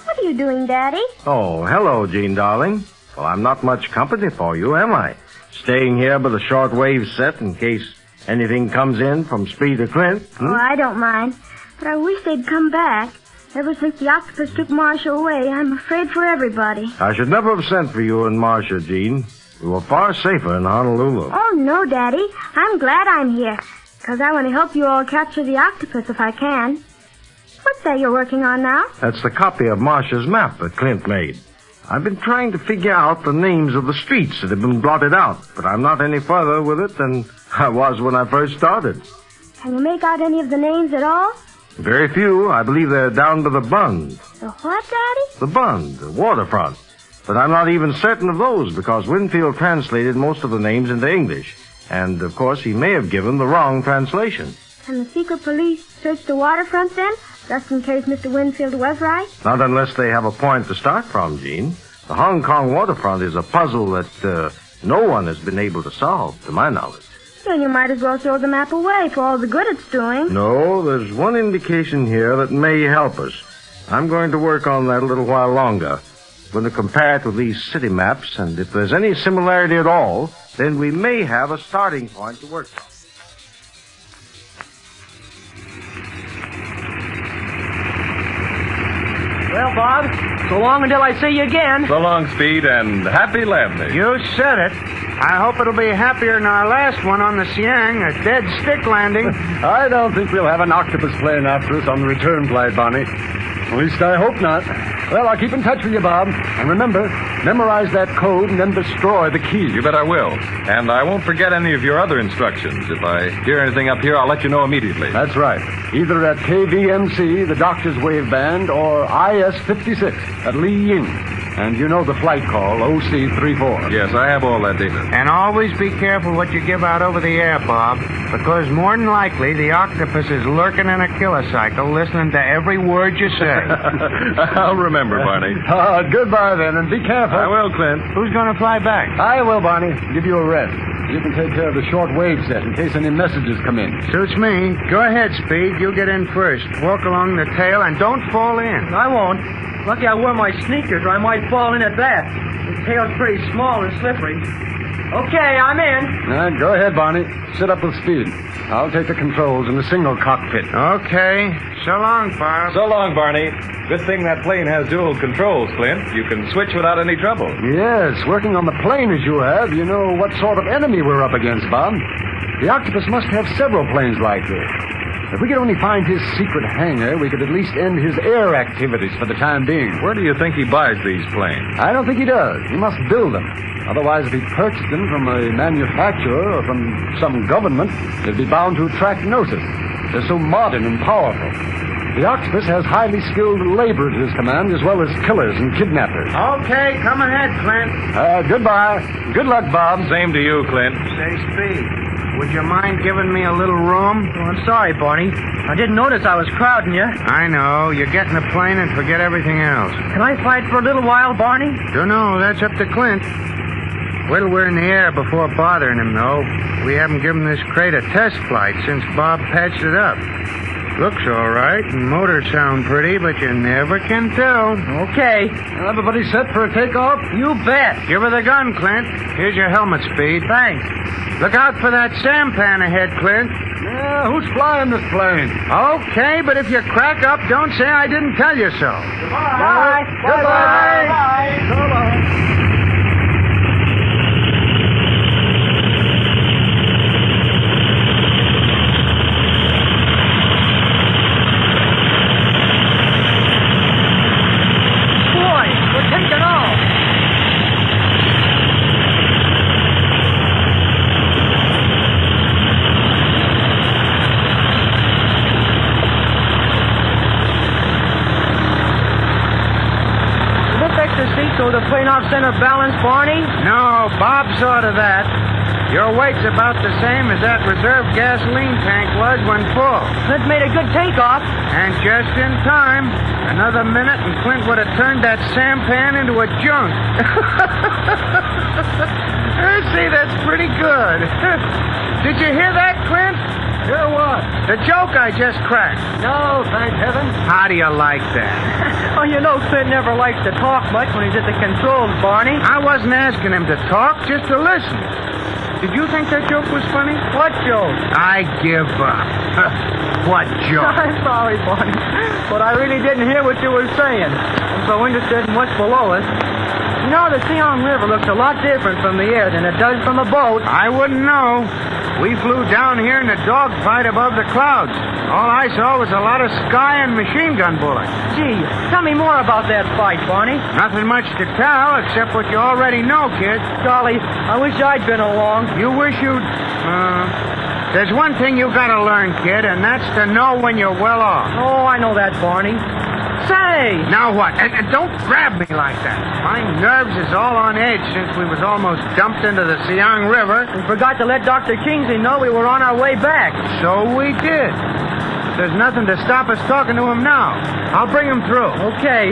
What are you doing, Daddy? Oh, hello, Jean, darling. Well, I'm not much company for you, am I? Staying here with a shortwave set in case anything comes in from Speed or Clint. hmm? Oh, I don't mind. But I wish they'd come back. Ever since the octopus took Marcia away, I'm afraid for everybody. I should never have sent for you and Marcia, Jean. We were far safer in Honolulu. Oh, no, Daddy. I'm glad I'm here. Because I want to help you all capture the octopus if I can. What's that you're working on now? That's the copy of Marcia's map that Clint made. I've been trying to figure out the names of the streets that have been blotted out, but I'm not any further with it than I was when I first started. Can you make out any of the names at all? Very few. I believe they're down to the Bund. The what, Daddy? The Bund, the waterfront. But I'm not even certain of those because Winfield translated most of the names into English. And, of course, he may have given the wrong translation. Can the secret police search the waterfront then? Just in case Mr. Winfield was right? Not unless they have a point to start from, Jean. The Hong Kong waterfront is a puzzle that uh, no one has been able to solve, to my knowledge. Then you might as well throw the map away for all the good it's doing. No, there's one indication here that may help us. I'm going to work on that a little while longer. I'm going to compare it with these city maps, and if there's any similarity at all, then we may have a starting point to work from. Well, Bob, so long until I see you again. So long, Speed, and happy landing. You said it. I hope it'll be happier than our last one on the Siang, a dead stick landing. I don't think we'll have an octopus plane after us on the return flight, Barney. At least I hope not. Well, I'll keep in touch with you, Bob. And remember, memorize that code and then destroy the key. You bet I will. And I won't forget any of your other instructions. If I hear anything up here, I'll let you know immediately. That's right. Either at KVMC, the Doctor's Wave Band, or IS-56 at Li Ying. And you know the flight call, OC-34. Yes, I have all that data. And always be careful what you give out over the air, Bob, because more than likely the octopus is lurking in a killer cycle, listening to every word you say. I'll remember, Barney. Uh, goodbye then, and be careful. I will, Clint. Who's going to fly back? I will, Barney. Give you a rest. You can take care of the short wave set in case any messages come in. Suits me. Go ahead, Speed. You get in first. Walk along the tail and don't fall in. I won't. Lucky I wore my sneakers or I might fall in at that. The tail's pretty small and slippery. Okay, I'm in. Uh, go ahead, Barney. Sit up with speed. I'll take the controls in the single cockpit. Okay. So long, Bob. So long, Barney. Good thing that plane has dual controls, Clint. You can switch without any trouble. Yes, working on the plane as you have, you know what sort of enemy we're up against, Bob. The octopus must have several planes like this. If we could only find his secret hangar, we could at least end his air activities for the time being. Where do you think he buys these planes? I don't think he does. He must build them. Otherwise, if he purchased them from a manufacturer or from some government, they'd be bound to attract notice. They're so modern and powerful. The octopus has highly skilled labor at his command, as well as killers and kidnappers. Okay, come ahead, Clint. Uh, goodbye. Good luck, Bob. Same to you, Clint. Say, Speed, would you mind giving me a little room? Oh, I'm sorry, Barney. I didn't notice I was crowding you. I know. You get in the plane and forget everything else. Can I fight for a little while, Barney? Don't know. That's up to Clint. While we're in the air before bothering him, though, we haven't given this crate a test flight since Bob patched it up. Looks all right, and motors sound pretty, but you never can tell. Okay. Everybody set for a takeoff? You bet. Give her the gun, Clint. Here's your helmet, Speed. Thanks. Look out for that sampan ahead, Clint. Yeah, who's flying this plane? Okay, but if you crack up, don't say I didn't tell you so. Bye. Goodbye. So long. Boy, we're taking off. Lift extra the off center balance, Barney. No, Bob saw to that. Your weight's about the same as that reserve gasoline tank was when full. Clint made a good takeoff. And just in time. Another minute and Clint would have turned that sampan into a junk. See, that's pretty good. Did you hear that, Clint? Hear what? The joke I just cracked. No, thank heaven. How do you like that? Oh, you know Clint never likes to talk much when he's at the controls, Barney. I wasn't asking him to talk, just to listen. Did you think that joke was funny? What joke? I give up. what joke? I'm sorry, Barney, but I really didn't hear what you were saying. I'm so interested in what's below us. You know, the Siang River looks a lot different from the air than it does from a boat. I wouldn't know. We flew down here in a dogfight above the clouds. All I saw was a lot of sky and machine gun bullets. Gee, tell me more about that fight, Barney. Nothing much to tell except what you already know, kid. Golly, I wish I'd been along. You wish you'd. Uh, there's one thing you gotta learn, kid, and that's to know when you're well off. Oh, I know that, Barney. Say! Now what? And, and don't grab me like that. My nerves is all on edge since we was almost dumped into the Siang River. We forgot to let Dr. Kingsley know we were on our way back. So we did. There's nothing to stop us talking to him now. I'll bring him through. Okay.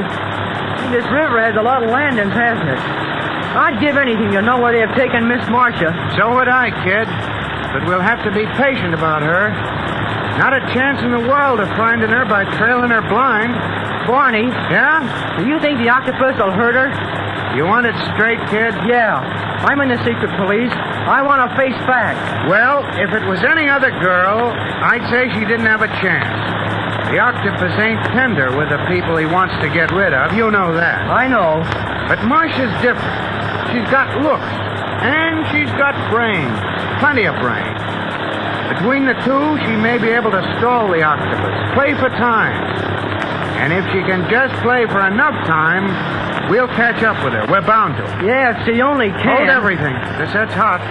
This river has a lot of landings, hasn't it? I'd give anything to know where they have taken Miss Marcia. So would I, kid. But we'll have to be patient about her. Not a chance in the world of finding her by trailing her blind. Barney, Yeah? do you think the octopus will hurt her? You want it straight, kid? Yeah. I'm in the secret police. I want to face facts. Well, if it was any other girl, I'd say she didn't have a chance. The octopus ain't tender with the people he wants to get rid of. You know that. I know. But Marcia's different. She's got looks. And she's got brains. Plenty of brains. Between the two, she may be able to stall the octopus. Play for time. And if she can just play for enough time, we'll catch up with her. We're bound to. Yeah, if she only can. Hold everything. The set's hot.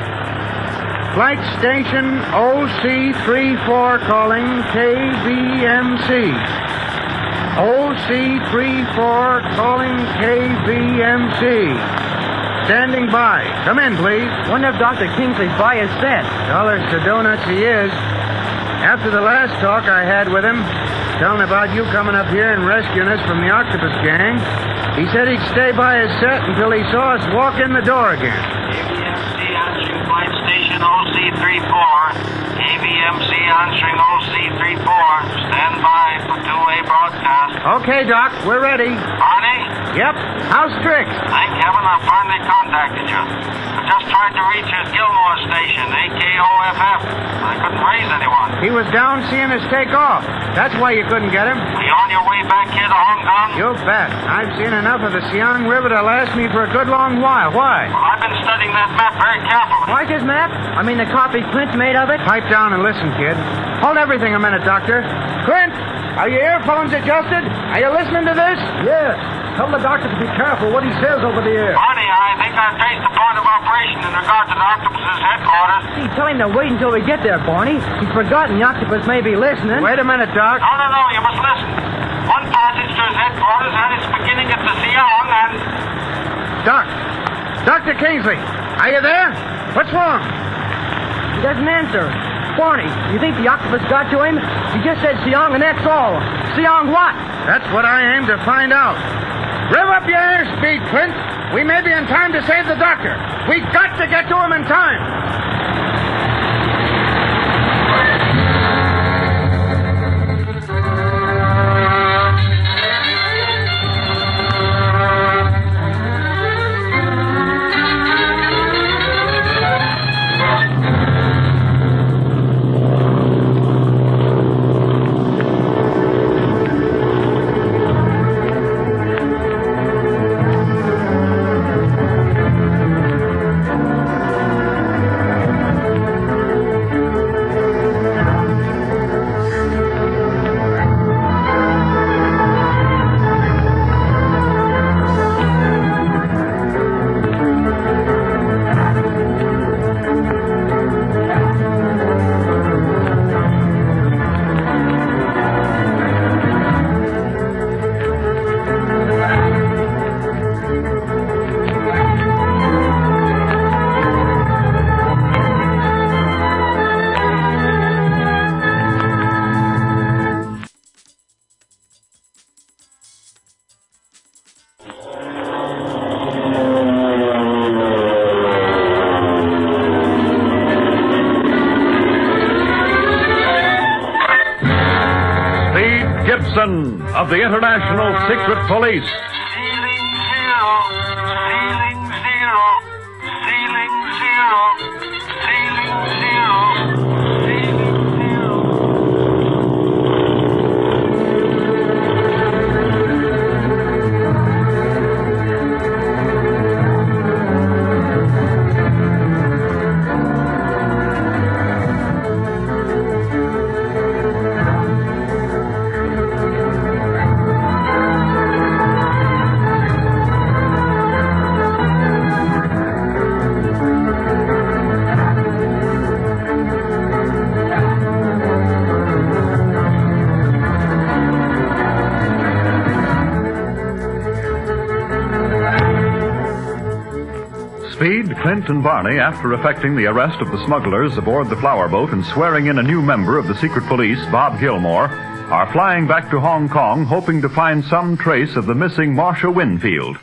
Flight station OC34 calling KVMC. OC34 calling KVMC. Standing by. Come in, please. Wonder if Dr. Kingsley's by his set. Dollars to donuts he is. After the last talk I had with him, telling about you coming up here and rescuing us from the octopus gang, he said he'd stay by his set until he saw us walk in the door again. KVMC answering flight station OC34. KVMC answering OC34. Stand by for two-way broadcast. Okay, Doc, we're ready. Barney? Yep. How's Tricks? Thank heaven I finally contacted you. I just tried to reach his Gilmore station, AKOFF. I couldn't raise anyone. He was down seeing us take off. That's why you couldn't get him. Are you on your way back here to Hong Kong? You bet. I've seen enough of the Siang River to last me for a good long while. Why? Well, I've been studying that map very carefully. Like his map? I mean, the copy Clint made of it? Pipe down and listen, kid. Hold everything a minute, Doctor. Clint, are your earphones adjusted? Are you listening to this? Yes. Tell the doctor to be careful what he says over the air. Barney, I think I've traced the point of operation in regard to the octopus's headquarters. Gee, tell him to wait until we get there, Barney. He's forgotten the octopus may be listening. Wait a minute, Doc. No, no, no, you must listen. One passage to his headquarters had its beginning at the Siang and... Doc. Dr. Kingsley, are you there? What's wrong? He doesn't answer. Barney, you think the octopus got to him? He just said Siang, and that's all. Siang what? That's what I aim to find out. Rev up your airspeed, Clint. We may be in time to save the doctor. We've got to get to him in time. The International Secret Police. And Barney, after effecting the arrest of the smugglers aboard the flower boat and swearing in a new member of the secret police, Bob Gilmore, are flying back to Hong Kong hoping to find some trace of the missing Marcia Winfield.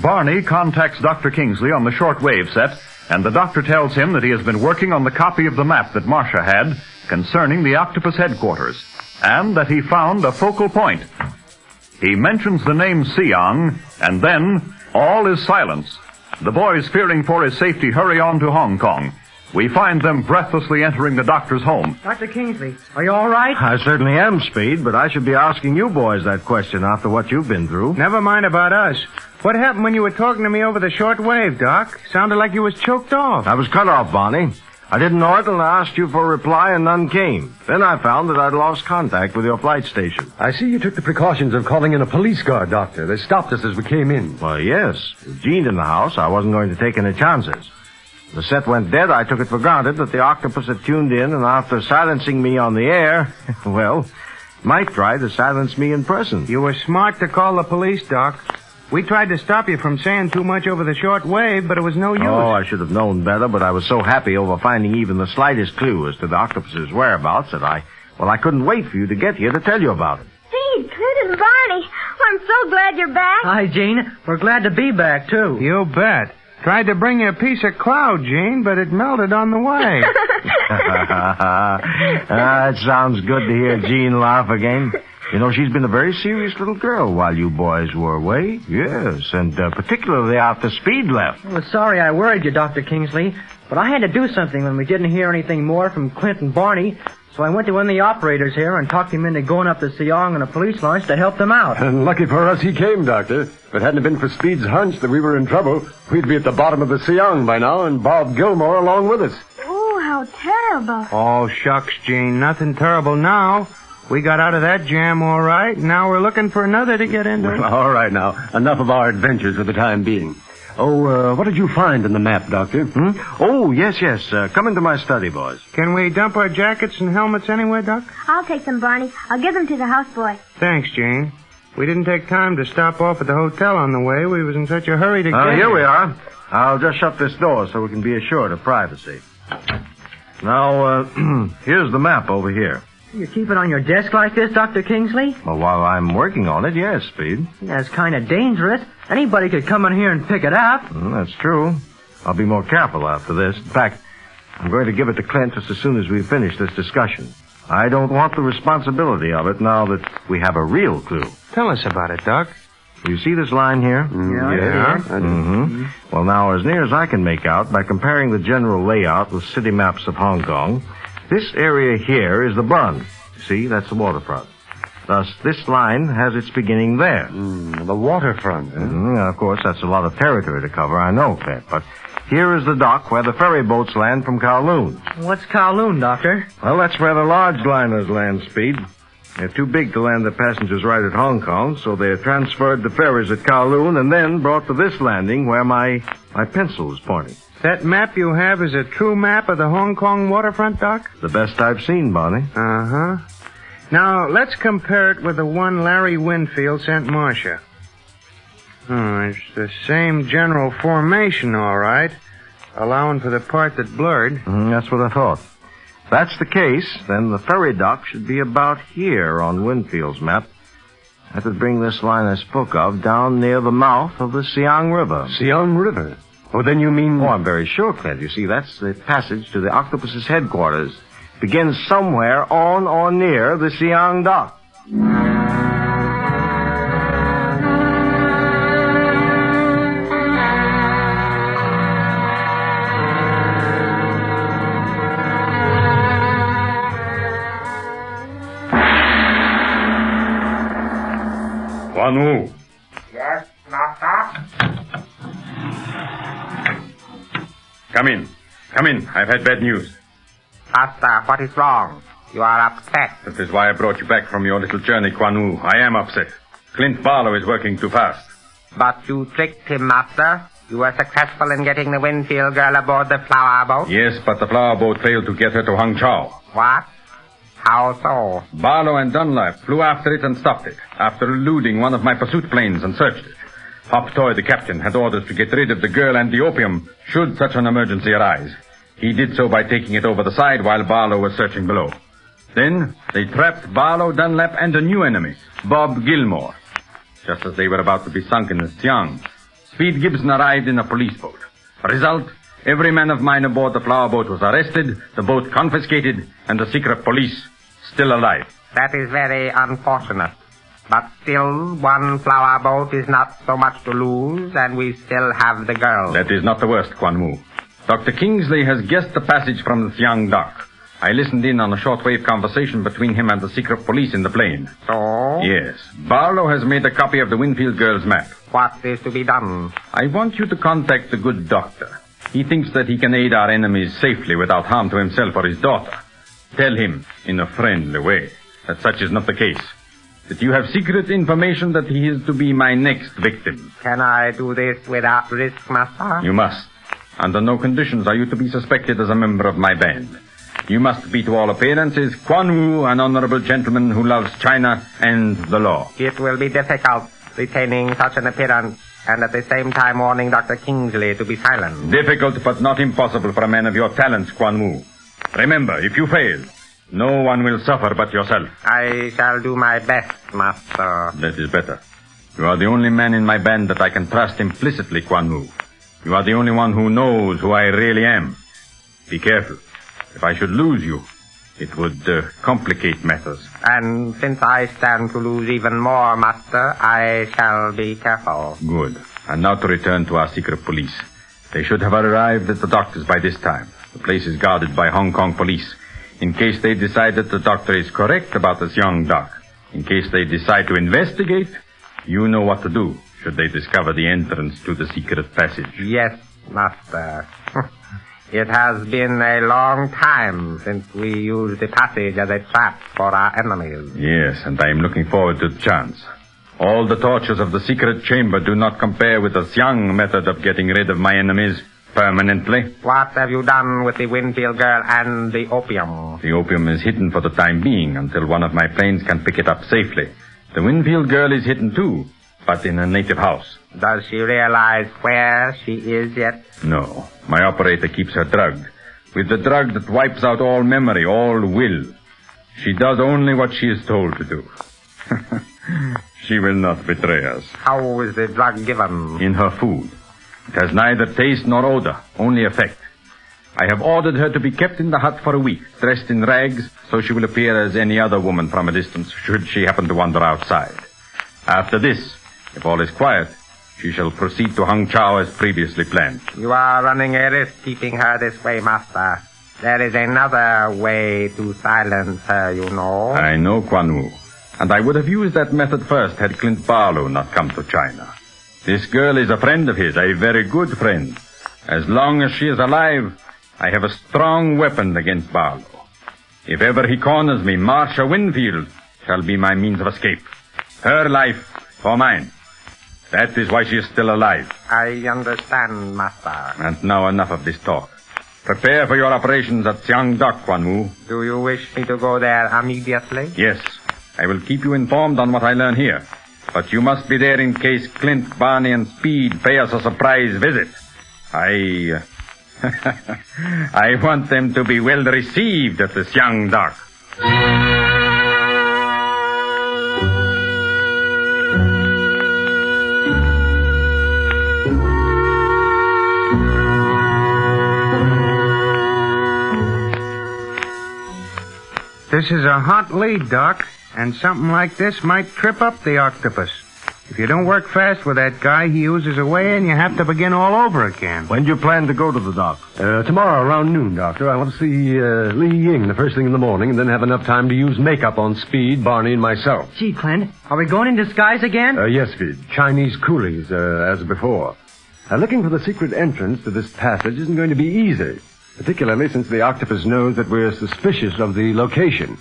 Barney contacts Dr. Kingsley on the shortwave set, and the doctor tells him that he has been working on the copy of the map that Marcia had concerning the octopus headquarters, and that he found a focal point. He mentions the name Siang, and then all is silence. The boys, fearing for his safety, hurry on to Hong Kong. We find them breathlessly entering the doctor's home. Dr. Kingsley, are you all right? I certainly am, Speed, but I should be asking you boys that question after what you've been through. Never mind about us. What happened when you were talking to me over the short wave, Doc? Sounded like you was choked off. I was cut off, Barney. I didn't know it and I asked you for a reply and none came. Then I found that I'd lost contact with your flight station. I see you took the precautions of calling in a police guard, Doctor. They stopped us as we came in. Well, yes. With Jean in the house, I wasn't going to take any chances. The set went dead. I took it for granted that the octopus had tuned in, and after silencing me on the air, well, might try to silence me in person. You were smart to call the police, Doc. We tried to stop you from saying too much over the short wave, but it was no use. Oh, I should have known better, but I was so happy over finding even the slightest clue as to the octopus's whereabouts that I, well, I couldn't wait for you to get here to tell you about it. Speed, Clint, and Barney. I'm so glad you're back. Hi, Jean. We're glad to be back, too. You bet. Tried to bring you a piece of cloud, Jean, but it melted on the way. ah, it sounds good to hear Jean laugh again. You know, she's been a very serious little girl while you boys were away. Yes, and uh, particularly after Speed left. Well, sorry I worried you, Dr. Kingsley, but I had to do something when we didn't hear anything more from Clint and Barney, so I went to one of the operators here and talked him into going up to Siang in a police launch to help them out. And lucky for us he came, Doctor. If it hadn't it been for Speed's hunch that we were in trouble, we'd be at the bottom of the Siang by now, and Bob Gilmore along with us. Oh, how terrible. oh, shucks, Jean. Nothing terrible now. We got out of that jam all right. Now we're looking for another to get into. Well, all right now. Enough of our adventures for the time being. Oh, uh, what did you find in the map, Doctor? Hmm? Oh, yes, yes. Uh, come into my study, boys. Can we dump our jackets and helmets anywhere, Doc? I'll take them, Barney. I'll give them to the houseboy. Thanks, Jane. We didn't take time to stop off at the hotel on the way. We was in such a hurry to Uh, get here Here we are. I'll just shut this door so we can be assured of privacy. Now, uh, here's the map over here. You keep it on your desk like this, Dr. Kingsley? Well, while I'm working on it, yes, Speed. That's kind of dangerous. Anybody could come in here and pick it up. Mm, that's true. I'll be more careful after this. In fact, I'm going to give it to Clint just as soon as we finish this discussion. I don't want the responsibility of it now that we have a real clue. Tell us about it, Doc. You see this line here? Yeah, I yeah. see it. hmm Well, now, as near as I can make out, by comparing the general layout with city maps of Hong Kong, this area here is the Bund. See, that's the waterfront. Thus, this line has its beginning there. the waterfront. Mhm, yeah, of course, that's a lot of territory to cover, I know, Clint. But here is the dock where the ferry boats land from Kowloon. What's Kowloon, Doctor? Well, that's where the large liners land, Speed. They're too big to land the passengers right at Hong Kong, so they're transferred to ferries at Kowloon and then brought to this landing where my, my pencil is pointing. That map you have is a true map of the Hong Kong waterfront, Doc? The best I've seen, Barney. Uh-huh. Now, let's compare it with the one Larry Winfield sent Marcia. Oh, it's the same general formation, all right. Allowing for the part that blurred. Mhm, that's what I thought. If that's the case, then the ferry dock should be about here on Winfield's map. That would bring this line I spoke of down near the mouth of the Siang River. Siang River. Oh, then you mean... Oh, I'm very sure, Clint. You see, that's the passage to the octopus's headquarters. Begins somewhere on or near the Siang dock. Quan Come in. Come in. I've had bad news. Master, what is wrong? You are upset. That is why I brought you back from your little journey, Quan Wu. I am upset. Clint Barlow is working too fast. But you tricked him, Master. You were successful in getting the Winfield girl aboard the flower boat. Yes, but the flower boat failed to get her to Hang Chau. What? How so? Barlow and Dunlap flew after it and stopped it, after eluding one of my pursuit planes and searched it. Hop Toy, the captain, had orders to get rid of the girl and the opium, should such an emergency arise. He did so by taking it over the side while Barlow was searching below. Then, they trapped Barlow, Dunlap, and a new enemy, Bob Gilmore. Just as they were about to be sunk in the Siang, Speed Gibson arrived in a police boat. Result, every man of mine aboard the flower boat was arrested, the boat confiscated, and the secret police still alive. That is very unfortunate. But still, one flower boat is not so much to lose, and we still have the girl. That is not the worst, Quan Wu. Dr. Kingsley has guessed the passage from the Siang dock. I listened in on a shortwave conversation between him and the secret police in the plane. So? Yes. Barlow has made a copy of the Winfield girl's map. What is to be done? I want you to contact the good doctor. He thinks that he can aid our enemies safely without harm to himself or his daughter. Tell him, in a friendly way, that such is not the case. That you have secret information that he is to be my next victim. Can I do this without risk, Master? You must. Under no conditions are you to be suspected as a member of my band. You must be to all appearances Quan Wu, an honorable gentleman who loves China and the law. It will be difficult retaining such an appearance and at the same time warning Dr. Kingsley to be silent. Difficult but not impossible for a man of your talents, Quan Wu. Remember, if you fail, no one will suffer but yourself. I shall do my best, Master. That is better. You are the only man in my band that I can trust implicitly, Quan Wu. You are the only one who knows who I really am. Be careful. If I should lose you, it would uh, complicate matters. And since I stand to lose even more, Master, I shall be careful. Good. And now to return to our secret police. They should have arrived at the doctor's by this time. The place is guarded by Hong Kong police. In case they decide that the doctor is correct about this young doc. In case they decide to investigate, you know what to do should they discover the entrance to the secret passage. Yes, Master. it has been a long time since we used the passage as a trap for our enemies. Yes, and I am looking forward to the chance. All the tortures of the secret chamber do not compare with the Siang method of getting rid of my enemies permanently. What have you done with the Winfield girl and the opium? The opium is hidden for the time being until one of my planes can pick it up safely. The Winfield girl is hidden too, but in a native house. Does she realize where she is yet? No, my operator keeps her drugged. With the drug that wipes out all memory, all will. She does only what she is told to do. she will not betray us. How is the drug given? In her food. It has neither taste nor odor, only effect. I have ordered her to be kept in the hut for a week, dressed in rags, so she will appear as any other woman from a distance, should she happen to wander outside. After this, if all is quiet, she shall proceed to Hung Chow as previously planned. You are running a risk keeping her this way, Master. There is another way to silence her, you know. I know Quan Wu, and I would have used that method first had Clint Barlow not come to China. This girl is a friend of his, a very good friend. As long as she is alive, I have a strong weapon against Barlow. If ever he corners me, Marcia Winfield shall be my means of escape. Her life for mine. That is why she is still alive. I understand, Master. And now enough of this talk. Prepare for your operations at Siang Dock, Quan Wu. Do you wish me to go there immediately? Yes. I will keep you informed on what I learn here. But you must be there in case Clint, Barney, and Speed pay us a surprise visit. I. I want them to be well received at this young dock. This is a hot lead, Doc, and something like this might trip up the octopus. If you don't work fast with that guy, he oozes away and you have to begin all over again. When do you plan to go to the dock? Uh, tomorrow around noon, Doctor. I want to see uh, Li Ying the first thing in the morning and then have enough time to use makeup on Speed, Barney, and myself. Gee, Clint, are we going in disguise again? Uh, yes, Vid. Chinese coolies, uh, as before. Uh, looking for the secret entrance to this passage isn't going to be easy, particularly since the octopus knows that we're suspicious of the location.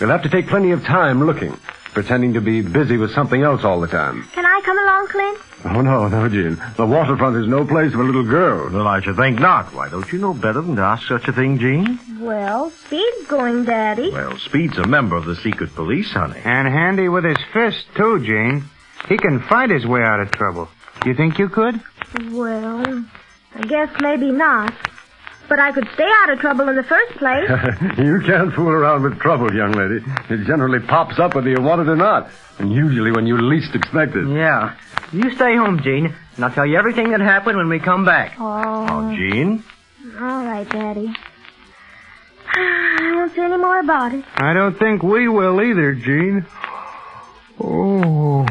We'll have to take plenty of time looking, pretending to be busy with something else all the time. Can I come along, Clint? Oh, no, no, Jean. The waterfront is no place for a little girls. Well, I should think not. Why, don't you know better than to ask such a thing, Jean? Well, Speed's going, Daddy. Well, Speed's a member of the secret police, honey. And handy with his fist, too, Jean. He can fight his way out of trouble. You think you could? Well, I guess maybe not. But I could stay out of trouble in the first place. you can't fool around with trouble, young lady. It generally pops up whether you want it or not, and usually when you least expect it. Yeah. You stay home, Jean, and I'll tell you everything that happened when we come back. Oh. Oh, Jean? All right, Daddy. I won't say any more about it. I don't think we will either, Jean. Oh,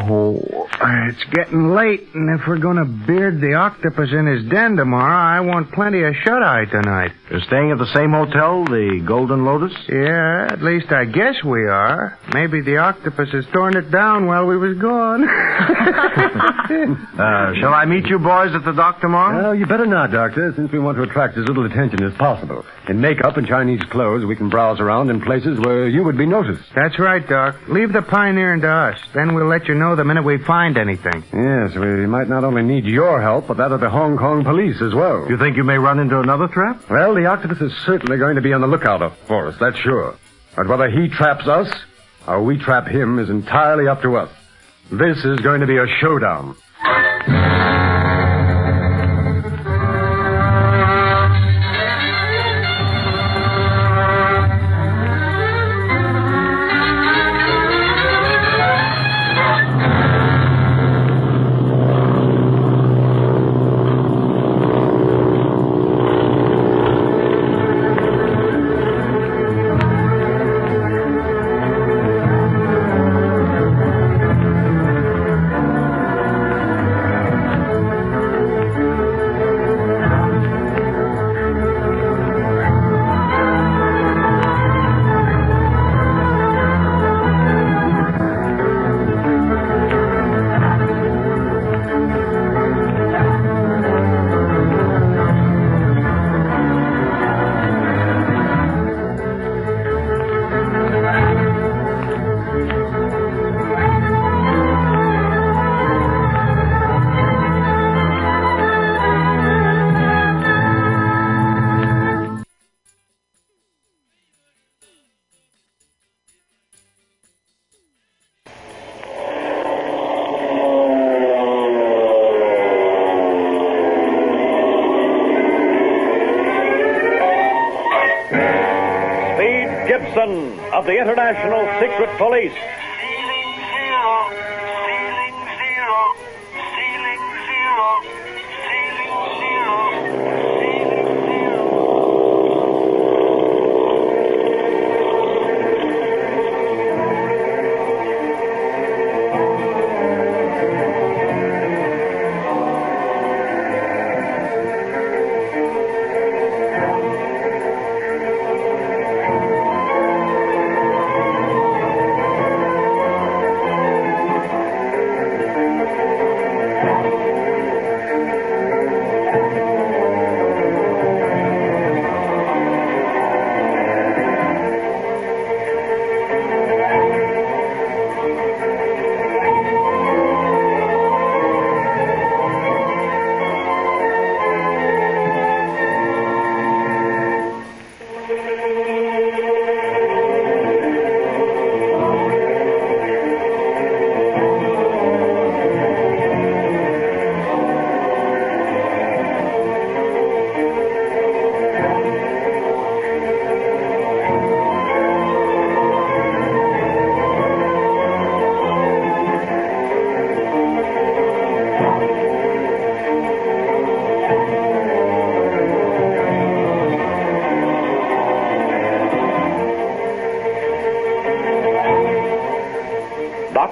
it's getting late, and if we're going to beard the octopus in his den tomorrow, I want plenty of shut-eye tonight. You're staying at the same hotel, the Golden Lotus? Yeah, at least I guess we are. Maybe the octopus has torn it down while we was gone. Uh, shall I meet you boys at the dock tomorrow? Well, you better not, Doctor, since we want to attract as little attention as possible. In makeup and Chinese clothes, we can browse around in places where you would be noticed. That's right, Doc. Leave the pioneering to us. Then we'll let you know the minute we find anything. Yes, we might not only need your help, but that of the Hong Kong police as well. You think you may run into another trap? Well, the octopus is certainly going to be on the lookout for us, that's sure. But whether he traps us or we trap him is entirely up to us. This is going to be a showdown. The International Secret Police.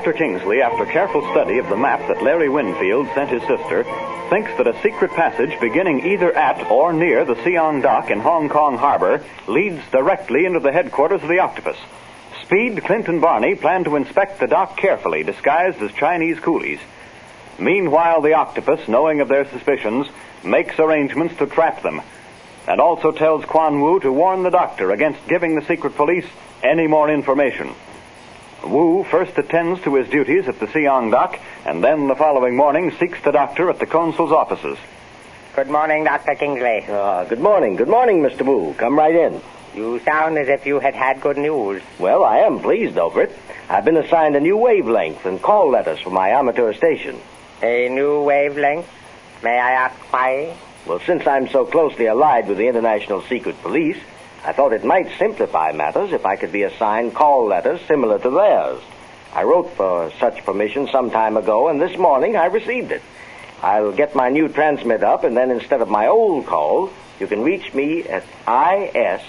Dr. Kingsley, after careful study of the map that Larry Winfield sent his sister, thinks that a secret passage beginning either at or near the Siang Dock in Hong Kong Harbor leads directly into the headquarters of the Octopus. Speed, Clint, and Barney plan to inspect the dock carefully, disguised as Chinese coolies. Meanwhile, the Octopus, knowing of their suspicions, makes arrangements to trap them, and also tells Quan Wu to warn the doctor against giving the secret police any more information. Wu first attends to his duties at the Siang dock, and then the following morning seeks the doctor at the consul's offices. Good morning, Dr. Kingsley. Ah, good morning. Good morning, Mr. Wu. Come right in. You sound as if you had had good news. Well, I am pleased over it. I've been assigned a new wavelength and call letters for my amateur station. A new wavelength? May I ask why? Well, since I'm so closely allied with the International Secret Police, I thought it might simplify matters if I could be assigned call letters similar to theirs. I wrote for such permission some time ago, and this morning I received it. I'll get my new transmit up, and then instead of my old call, you can reach me at IS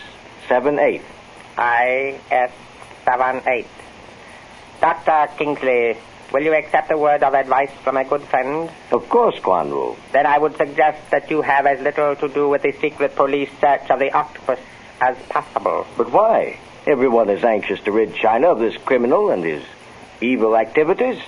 78. IS 78. Dr. Kingsley, will you accept a word of advice from a good friend? Of course, Wu. Then I would suggest that you have as little to do with the secret police search of the octopus as possible. But why? Everyone is anxious to rid China of this criminal and his evil activities.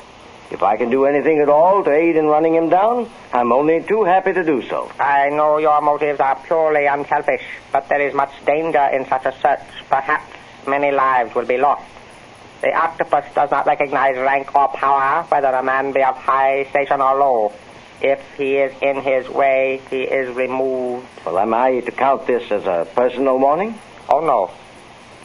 If I can do anything at all to aid in running him down, I'm only too happy to do so. I know your motives are purely unselfish, but there is much danger in such a search. Perhaps many lives will be lost. The octopus does not recognize rank or power, whether a man be of high station or low. If he is in his way, he is removed. Well, am I to count this as a personal warning? Oh, no.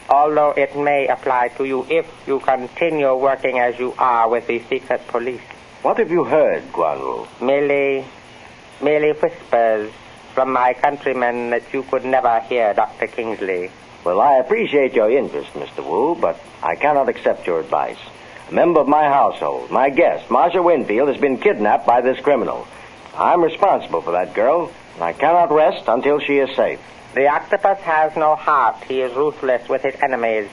Although it may apply to you if you continue working as you are with the secret police. What have you heard, Quan Wu? Merely, merely whispers from my countrymen that you could never hear, Dr. Kingsley. Well, I appreciate your interest, Mr. Wu, but I cannot accept your advice. A member of my household, my guest, Marcia Winfield, has been kidnapped by this criminal. I'm responsible for that girl, and I cannot rest until she is safe. The octopus has no heart. He is ruthless with his enemies.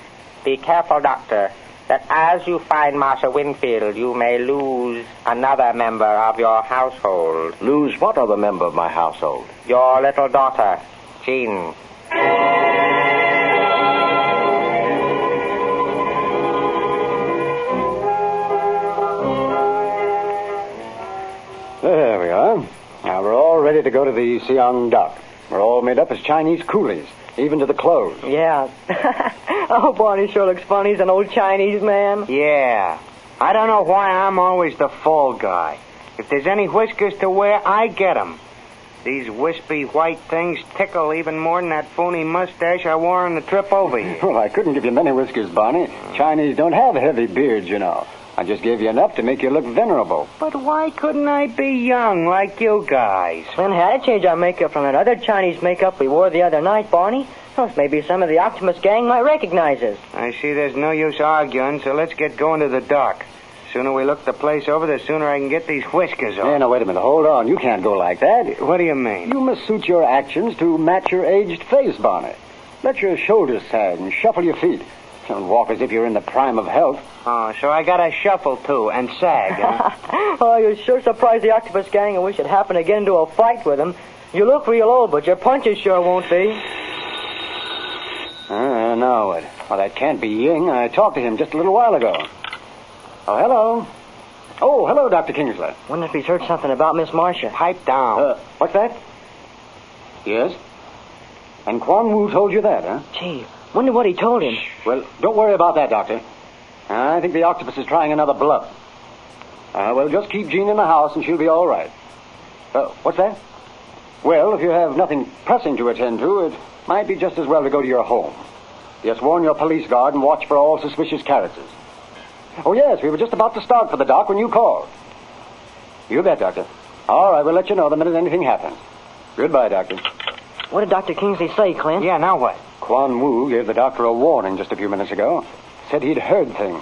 Be careful, Doctor, that as you find Marcia Winfield, you may lose another member of your household. Lose what other member of my household? Your little daughter, Jean. There we are. Now we're all ready to go to the Siang Dock. We're all made up as Chinese coolies, even to the clothes. Yeah. oh, Barney sure looks funny. He's an old Chinese man. Yeah. I don't know why I'm always the fall guy. If there's any whiskers to wear, I get 'em. These wispy white things tickle even more than that phony mustache I wore on the trip over here. Well, I couldn't give you many whiskers, Barney. Chinese don't have heavy beards, you know. I just gave you enough to make you look venerable. But why couldn't I be young like you guys? And had to change our makeup from that other Chinese makeup we wore the other night, Barney. Well, maybe some of the Octopus gang might recognize us. I see there's no use arguing, so let's get going to the dock. Sooner we look the place over, the sooner I can get these whiskers off. Hey, now, wait a minute. Hold on. You can't go like that. What do you mean? You must suit your actions to match your aged face, Barney. Let your shoulders sag and shuffle your feet. Don't walk as if you're in the prime of health. Oh, so I gotta shuffle too and sag, huh? oh, you're sure surprised the Octopus gang and we should happen to get into a fight with them. You look real old, but your punches sure won't be. Uh, now what? Well, that can't be Ying. I talked to him just a little while ago. Oh, hello. Oh, hello, Dr. Kingsley. Wonder if he's heard something about Miss Marcia. Pipe down. Uh, what's that? Yes? And Quan Wu told you that, huh? Gee, wonder what he told him. Well, don't worry about that, Doctor. I think the octopus is trying another bluff. Uh, well, just keep Jean in the house and she'll be all right. Uh, what's that? Well, if you have nothing pressing to attend to, it might be just as well to go to your home. Yes, warn your police guard and watch for all suspicious characters. Oh, yes, we were just about to start for the dock when you called. You bet, Doctor. All right, we'll let you know the minute anything happens. Goodbye, Doctor. What did Dr. Kingsley say, Clint? Yeah, now what? Quan Wu gave the doctor a warning just a few minutes ago. Said he'd heard things.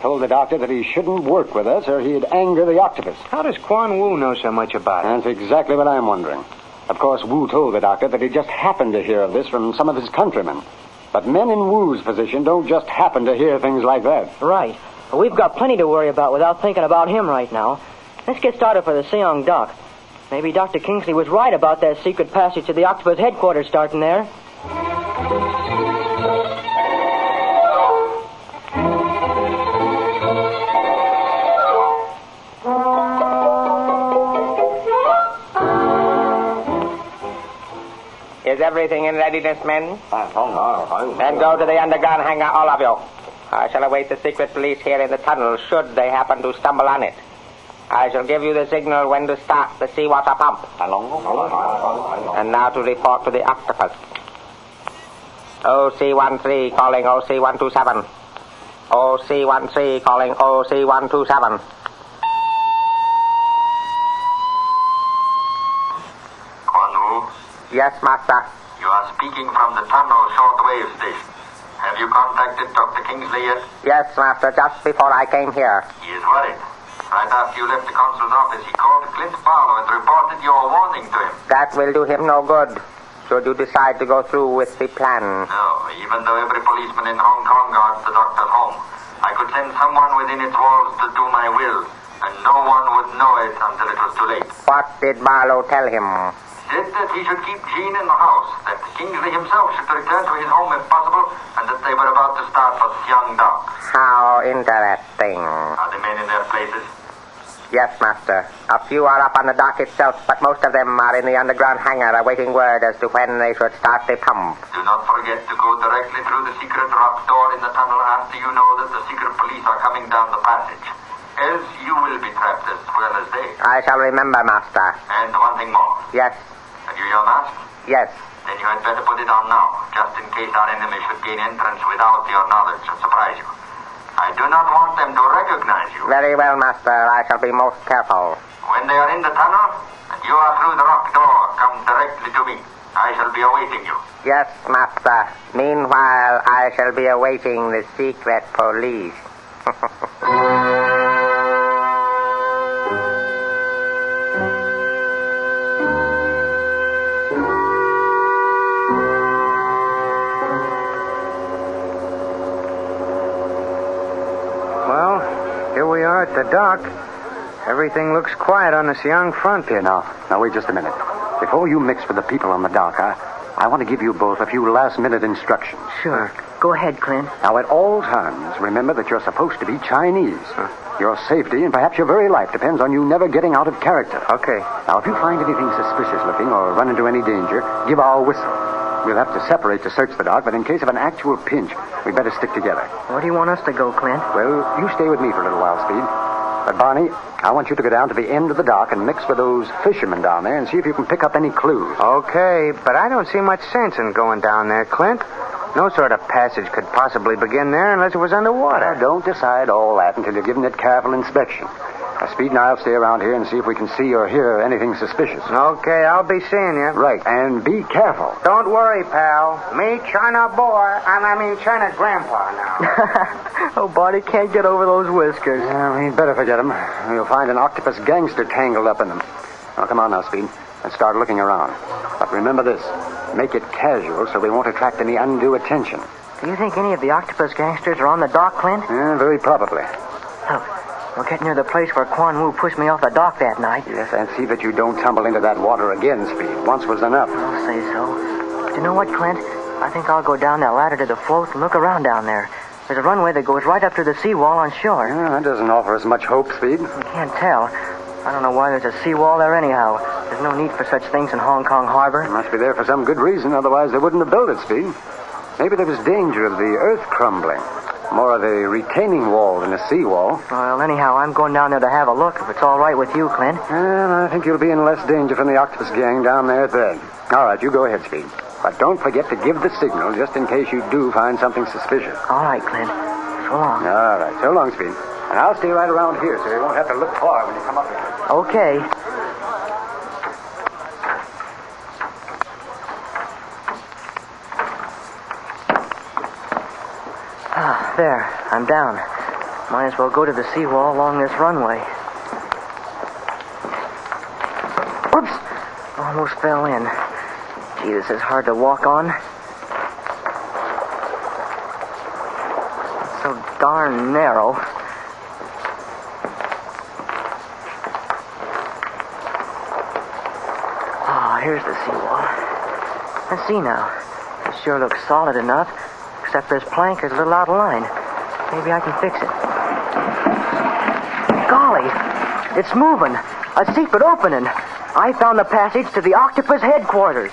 Told the doctor that he shouldn't work with us or he'd anger the octopus. How does Quan Wu know so much about it? That's exactly what I'm wondering. Of course, Wu told the doctor that he just happened to hear of this from some of his countrymen. But men in Wu's position don't just happen to hear things like that. Right. Well, we've got plenty to worry about without thinking about him right now. Let's get started for the Siang dock. Maybe Dr. Kingsley was right about that secret passage to the Octopus headquarters starting there. Everything in readiness, men? Ah, oh, then go to the underground hangar, all of you. I shall await the secret police here in the tunnel should they happen to stumble on it. I shall give you the signal when to start the seawater pump. Ah, and now to report to the octopus. OC-13 calling OC-127. OC-13 calling OC-127. Quan Wu, Yes, master. you are speaking from the tunnel shortwave station. Have you contacted Dr. Kingsley yet? Yes, master, just before I came here. He is worried. Right after you left the consul's office, he called Clint Barlow and reported your warning to him. That will do him no good. Should you decide to go through with the plan. No, even though every policeman in Hong Kong guards the doctor's home, I could send someone within its walls to do my will, and no one would know it until it was too late. What did Barlow tell him? Said that he should keep Jean in the house, that Kingsley himself should return to his home if possible, and that they were about to start for Siang Dock. How interesting. Are the men in their places? Yes, master. A few are up on the dock itself, but most of them are in the underground hangar awaiting word as to when they should start the pump. Do not forget to go directly through the secret rock door in the tunnel after you know that the secret police are coming down the passage. Else you will be trapped as well as they. I shall remember, master. And one thing more. Yes, Have you your mask? yes. Then you had better put it on now, just in case our enemy should gain entrance without your knowledge and surprise you. I do not want them to recognize you. Very well, master. I shall be most careful. When they are in the tunnel and you are through the rock door, come directly to me. I shall be awaiting you. Yes, master. Meanwhile, I shall be awaiting the secret police. the dock. Everything looks quiet on the Siang front. Here, now. Now, wait just a minute. Before you mix with the people on the dock, I, I want to give you both a few last-minute instructions. Sure. Go ahead, Clint. Now, at all times, remember that you're supposed to be Chinese. Your safety and perhaps your very life depends on you never getting out of character. Okay. Now, if you find anything suspicious looking or run into any danger, give our whistle. We'll have to separate to search the dock, but in case of an actual pinch, we'd better stick together. Where do you want us to go, Clint? Well, you stay with me for a little while, Speed. But, Barney, I want you to go down to the end of the dock and mix with those fishermen down there and see if you can pick up any clues. Okay, but I don't see much sense in going down there, Clint. No sort of passage could possibly begin there unless it was underwater. Now, don't decide all that until you're given it careful inspection. Speed and I'll stay around here and see if we can see or hear anything suspicious. Okay, I'll be seeing you. Right, and be careful. Don't worry, pal. Me, China boy, and I mean China grandpa now. oh, Barney can't get over those whiskers. Yeah, we'd better forget him. We'll find an octopus gangster tangled up in them. Now, come on now, Speed. Let's start looking around. But remember this. Make it casual so we won't attract any undue attention. Do you think any of the octopus gangsters are on the dock, Clint? Yeah, very probably. We're getting near the place where Quan Wu pushed me off the dock that night. Yes, and see that you don't tumble into that water again, Speed. Once was enough. I'll say so. But you know what, Clint? I think I'll go down that ladder to the float and look around down there. There's a runway that goes right up to the seawall on shore. Yeah, that doesn't offer us much hope, Speed. You can't tell. I don't know why there's a seawall there anyhow. There's no need for such things in Hong Kong Harbor. It must be there for some good reason, otherwise they wouldn't have built it, Speed. Maybe there was danger of the earth crumbling. More of a retaining wall than a seawall. Well, anyhow, I'm going down there to have a look, if it's all right with you, Clint. And I think you'll be in less danger from the octopus gang down there at then. All right, you go ahead, Speed. But don't forget to give the signal just in case you do find something suspicious. All right, Clint. So long. All right, so long, Speed. And I'll stay right around here so you won't have to look far when you come up here. Okay. There. I'm down. Might as well go to the seawall along this runway. Whoops! Almost fell in. Gee, this is hard to walk on. It's so darn narrow. Oh, here's the seawall. Let's see now. It sure looks solid enough, except this plank is a little out of line. Maybe I can fix it. Golly, it's moving. A secret opening. I found the passage to the octopus headquarters.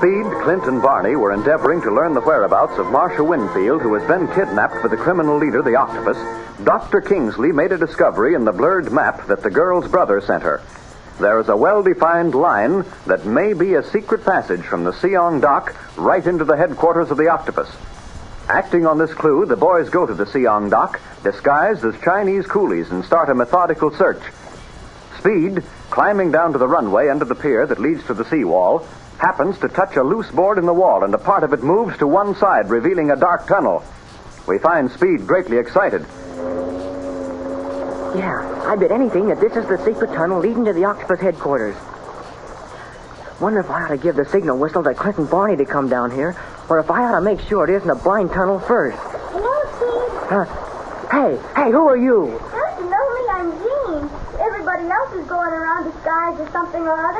Speed, Clint, and Barney were endeavoring to learn the whereabouts of Marcia Winfield, who has been kidnapped by the criminal leader, the Octopus, Dr. Kingsley made a discovery in the blurred map that the girl's brother sent her. There is a well defined line that may be a secret passage from the Siang dock right into the headquarters of the Octopus. Acting on this clue, the boys go to the Siang dock, disguised as Chinese coolies, and start a methodical search. Speed, climbing down to the runway under the pier that leads to the seawall, happens to touch a loose board in the wall, and a part of it moves to one side, revealing a dark tunnel. We find Speed greatly excited. Yeah, I bet anything that this is the secret tunnel leading to the octopus headquarters. Wonder if I ought to give the signal whistle to Clinton Barney to come down here, or if I ought to make sure it isn't a blind tunnel first. Hello, Steve. Uh, hey, hey, who are you? Don't you know me? I'm Jean. Everybody else is going around disguised as something or other,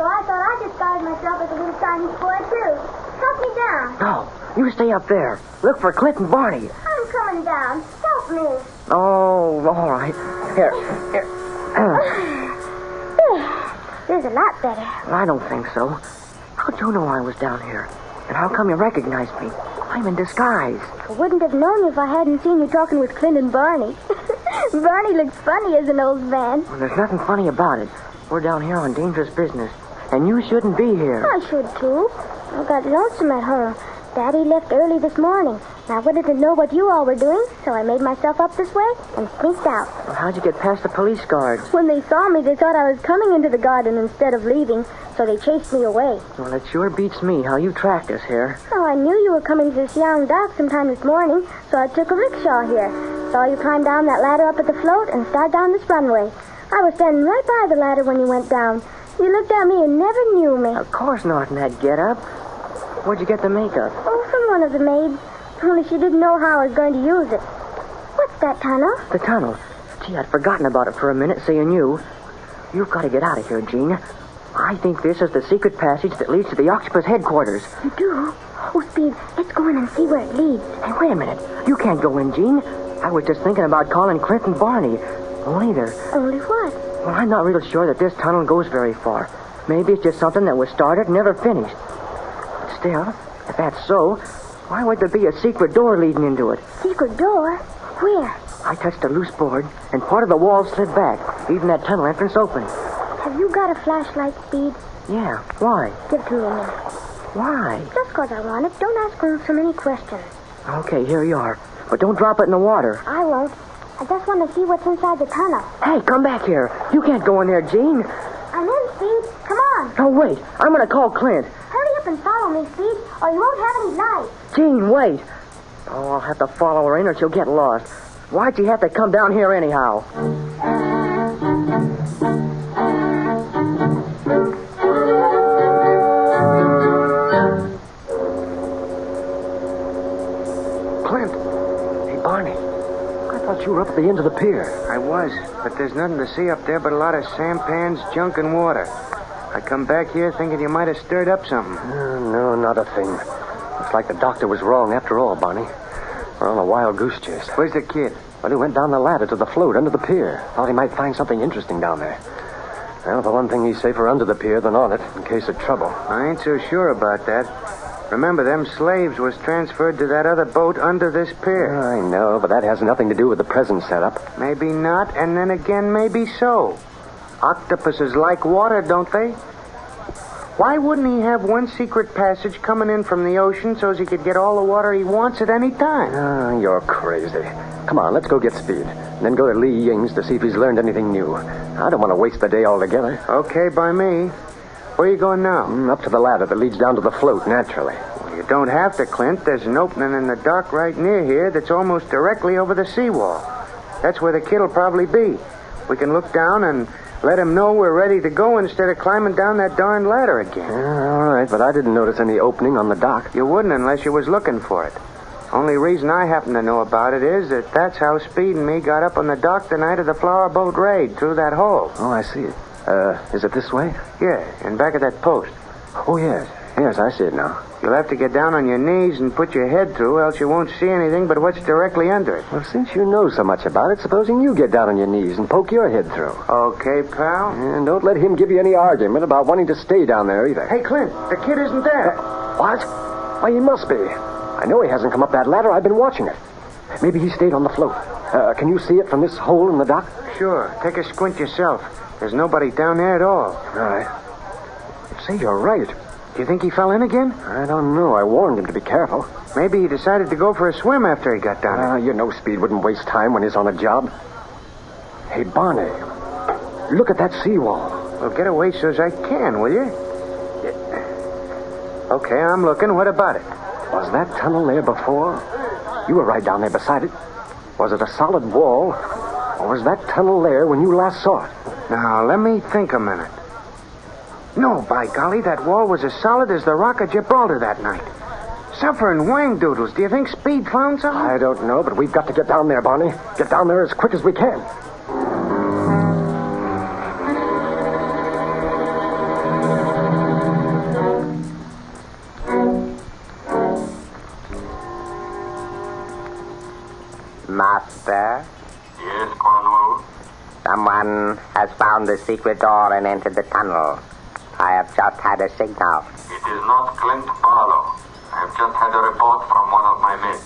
so I thought I'd disguise myself as a little Chinese boy, too. Help me down. No, you stay up there. Look for Clinton Barney. I'm coming down. Help me. Oh, all right. Here, here. There's a lot better. I don't think so. How'd you know I was down here? And how come you recognized me? I'm in disguise. I wouldn't have known you if I hadn't seen you talking with Clint and Barney. Barney looks funny as an old man. Well, there's nothing funny about it. We're down here on dangerous business. And you shouldn't be here. I should, too. I got lonesome at home. Daddy left early this morning. and I wanted to know what you all were doing, so I made myself up this way and sneaked out. Well, how'd you get past the police guards? When they saw me, they thought I was coming into the garden instead of leaving, so they chased me away. Well, it sure beats me how you tracked us here. Oh, I knew you were coming to the Siang dock sometime this morning, so I took a rickshaw here. Saw you climb down that ladder up at the float and start down this runway. I was standing right by the ladder when you went down. You looked at me and never knew me. Of course not in that get-up. Where'd you get the makeup? Oh, from one of the maids. Only she didn't know how I was going to use it. What's that tunnel? The tunnel. Gee, I'd forgotten about it for a minute, seeing you. You've got to get out of here, Jean. I think this is the secret passage that leads to the octopus headquarters. You do? Oh, Speed, let's go in and see where it leads. Hey, wait a minute. You can't go in, Jean. I was just thinking about calling Clint and Barney. Only they're... Only what? Well, I'm not real sure that this tunnel goes very far. Maybe it's just something that was started and never finished. But still, if that's so, why would there be a secret door leading into it? Secret door? Where? I touched a loose board, and part of the wall slid back, leaving that tunnel entrance open. Have you got a flashlight, Speed? Yeah, why? Give it to me a minute. Why? Just 'cause I want it. Don't ask me so many questions. Okay, here you are. But don't drop it in the water. I won't. I just want to see what's inside the tunnel. Hey, come back here. You can't go in there, Jean. I'm in, Speed. Come on. No, wait. I'm going to call Clint. Hurry up and follow me, Speed, or you won't have any light. Jean, wait. Oh, I'll have to follow her in or she'll get lost. Why'd she have to come down here anyhow? Thought you were up at the end of the pier. I was, but there's nothing to see up there but a lot of sampans, junk, and water. I come back here thinking you might have stirred up something. Uh, no, not a thing. Looks like the doctor was wrong after all, Barney. We're on a wild goose chase. Where's the kid? Well, he went down the ladder to the float under the pier. Thought he might find something interesting down there. Well, for one thing he's safer under the pier than on it, in case of trouble. I ain't so sure about that. Remember, them slaves was transferred to that other boat under this pier. I know, but that has nothing to do with the present setup. Maybe not, and then again, maybe so. Octopuses like water, don't they? Why wouldn't he have one secret passage coming in from the ocean so as he could get all the water he wants at any time? Ah, you're crazy. Come on, let's go get Speed. And then go to Li Ying's to see if he's learned anything new. I don't want to waste the day altogether. Okay, by me. Where are you going now? Mm, up to the ladder that leads down to the float, naturally. Well, you don't have to, Clint. There's an opening in the dock right near here that's almost directly over the seawall. That's where the kid'll probably be. We can look down and let him know we're ready to go instead of climbing down that darn ladder again. Yeah, all right, but I didn't notice any opening on the dock. You wouldn't unless you was looking for it. Only reason I happen to know about it is that that's how Speed and me got up on the dock the night of the flower boat raid through that hole. Oh, I see. Uh, is it this way? Yeah, and back of that post. Oh, yes. Yes, I see it now. You'll have to get down on your knees and put your head through, else you won't see anything but what's directly under it. Well, since you know so much about it, supposing you get down on your knees and poke your head through. Okay, pal. And don't let him give you any argument about wanting to stay down there either. Hey, Clint, the kid isn't there. What? Why, he must be. I know he hasn't come up that ladder. I've been watching it. Maybe he stayed on the float. Uh, can you see it from this hole in the dock? Sure. Take a squint yourself. There's nobody down there at all. All right. Say, you're right. Do you think he fell in again? I don't know. I warned him to be careful. Maybe he decided to go for a swim after he got down there. Ah, you know Speed wouldn't waste time when he's on a job. Hey, Barney, look at that seawall. Well, get away so as I can, will you? Okay, I'm looking. What about it? Was that tunnel there before? You were right down there beside it. Was it a solid wall, or was that tunnel there when you last saw it? Now, let me think a minute. No, by golly, that wall was as solid as the Rock of Gibraltar that night. Suffering wang doodles. Do you think Speed found something? I don't know, but we've got to get down there, Barney. Get down there as quick as we can. Master. Someone has found the secret door and entered the tunnel. I have just had a signal. It is not Clint Barlow. I have just had a report from one of my men.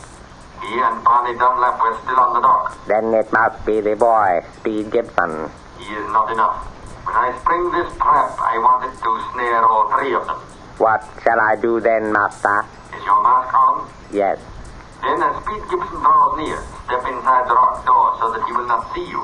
He and Barney Dunlap were still on the dock. Then it must be the boy, Speed Gibson. He is not enough. When I spring this trap, I wanted to snare all three of them. What shall I do then, Master? Is your mask on? Yes. Then, as Speed Gibson draws near, step inside the rock door so that he will not see you.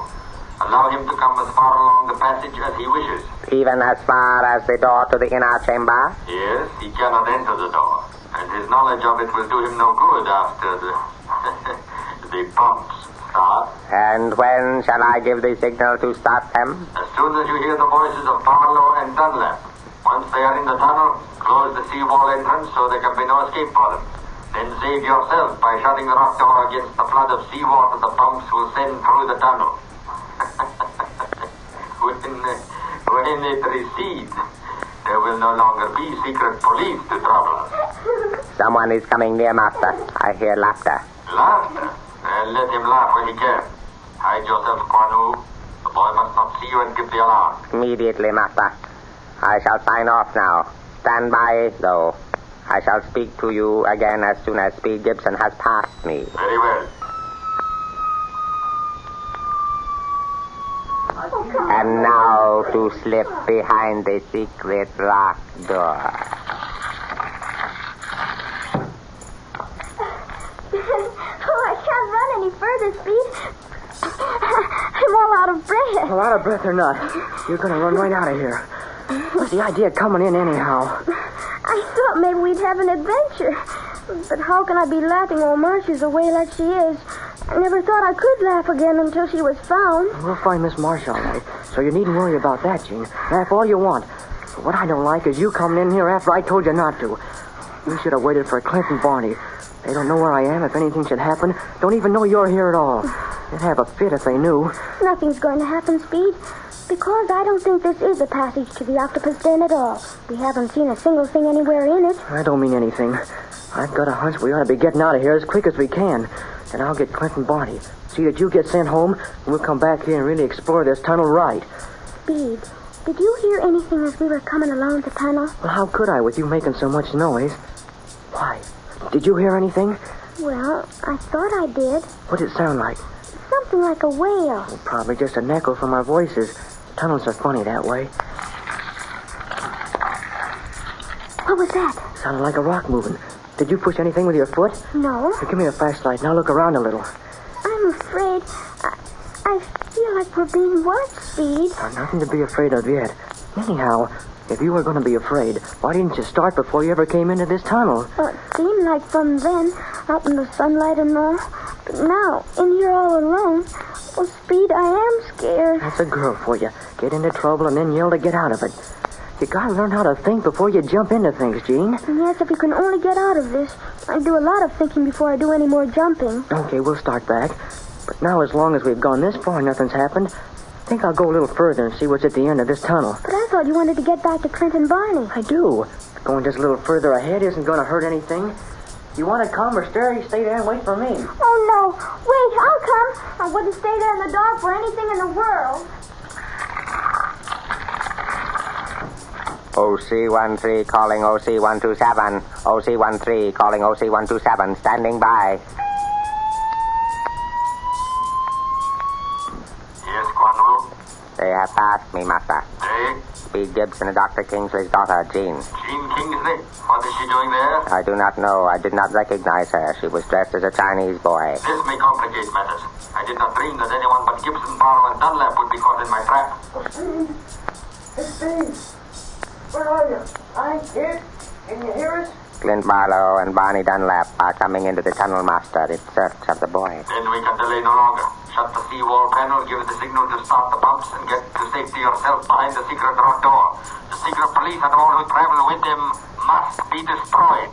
Allow him to come as far along the passage as he wishes. Even as far as the door to the inner chamber? Yes, he cannot enter the door, and his knowledge of it will do him no good after the the pumps start. And when shall I give the signal to start them? As soon as you hear the voices of Barlow and Dunlap. Once they are in the tunnel, close the seawall entrance so there can be no escape for them. Then save yourself by shutting the rock door against the flood of seawater the pumps will send through the tunnel. When, uh, when it recedes, there will no longer be secret police to trouble us. Someone is coming near, Master. I hear laughter. Laughter? Well, let him laugh when he can. Hide yourself, Quan Wu. The boy must not see you and give the alarm. Immediately, Master. I shall sign off now. Stand by, though. I shall speak to you again as soon as Speed Gibson has passed me. Very well. And now to slip behind the secret lock door. oh, I can't run any further, Speed. I'm all out of breath. Well, out of breath or not, you're going to run right out of here. What's the idea of coming in anyhow? I thought maybe we'd have an adventure. But how can I be laughing while Marcia's away like she is? I never thought I could laugh again until she was found. We'll find Miss Marsh all right, so you needn't worry about that, Jean. Laugh all you want. But what I don't like is you coming in here after I told you not to. You should have waited for Clint and Barney. They don't know where I am if anything should happen. Don't even know you're here at all. They'd have a fit if they knew. Nothing's going to happen, Speed. Because I don't think this is a passage to the octopus den at all. We haven't seen a single thing anywhere in it. I don't mean anything. I've got a hunch we ought to be getting out of here as quick as we can. And I'll get Clinton Barney. See that you get sent home, and we'll come back here and really explore this tunnel right. Speed, did you hear anything as we were coming along the tunnel? Well, how could I with you making so much noise? Why? Did you hear anything? Well, I thought I did. What did it sound like? Something like a whale. Probably just an echo from our voices. Tunnels are funny that way. What was that? Sounded like a rock moving. Did you push anything with your foot? No. Here, give me a flashlight Now look around a little. I'm afraid. I, I feel like we're being watched, Speed. There's uh, nothing to be afraid of yet. Anyhow, if you were going to be afraid, why didn't you start before you ever came into this tunnel? Well, it seemed like from then, out in the sunlight and all. But now, in here all alone, well, Speed, I am scared. That's a girl for you. Get into trouble and then yell to get out of it. You gotta learn how to think before you jump into things, Jean. Yes, if you can only get out of this. I do a lot of thinking before I do any more jumping. Okay, we'll start back. But now, as long as we've gone this far nothing's happened, think I'll go a little further and see what's at the end of this tunnel. But I thought you wanted to get back to Clint and Barney. I do. Going just a little further ahead isn't going to hurt anything. You want to come or stay, stay there and wait for me. Oh, no. Wait, I'll come. I wouldn't stay there in the dark for anything in the world. OC13 calling OC127. OC13 calling OC127. Standing by. They have passed me, Master. Hey, Speed Gibson and Dr. Kingsley's daughter, Jean. Jean Kingsley. What is she doing there? I do not know. I did not recognize her. She was dressed as a Chinese boy. This may complicate matters. I did not dream that anyone but Gibson, Barlow, and Dunlap would be caught in my trap. Hey, Steve. Where are you? I'm here. Can you hear us? Clint Barlow and Barney Dunlap are coming into the tunnel, Master, in search of the boy. Then we can delay no longer. Shut the seawall panel, give the signal to start the pumps, and get to safety yourself behind the secret rock door. The secret police and all who travel with them must be destroyed.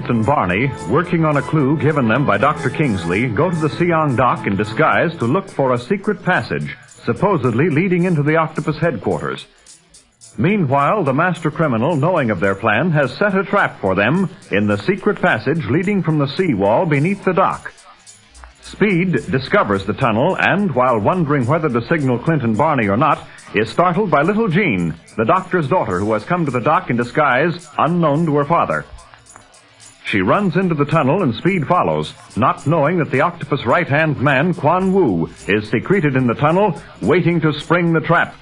Clint, and Barney, working on a clue given them by Dr. Kingsley, go to the Siang dock in disguise to look for a secret passage, supposedly leading into the octopus headquarters. Meanwhile, the master criminal, knowing of their plan, has set a trap for them in the secret passage leading from the seawall beneath the dock. Speed discovers the tunnel and, while wondering whether to signal Clint and Barney or not, is startled by little Jean, the doctor's daughter who has come to the dock in disguise, unknown to her father. She runs into the tunnel and Speed follows, not knowing that the octopus right-hand man, Quan Wu, is secreted in the tunnel, waiting to spring the trap.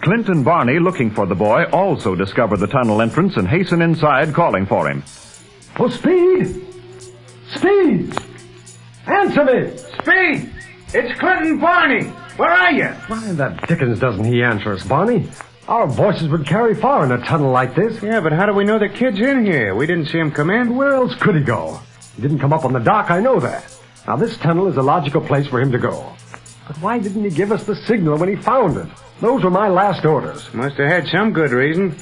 Clint and Barney, looking for the boy, also discover the tunnel entrance and hasten inside, calling for him. Oh, Speed! Speed! Answer me! Speed! It's Clinton Barney. Where are you? Why the dickens doesn't he answer us, Barney? Our voices would carry far in a tunnel like this. Yeah, but how do we know the kid's in here? We didn't see him come in. Where else could he go? He didn't come up on the dock, I know that. Now, this tunnel is a logical place for him to go. But why didn't he give us the signal when he found it? Those were my last orders. Must have had some good reason.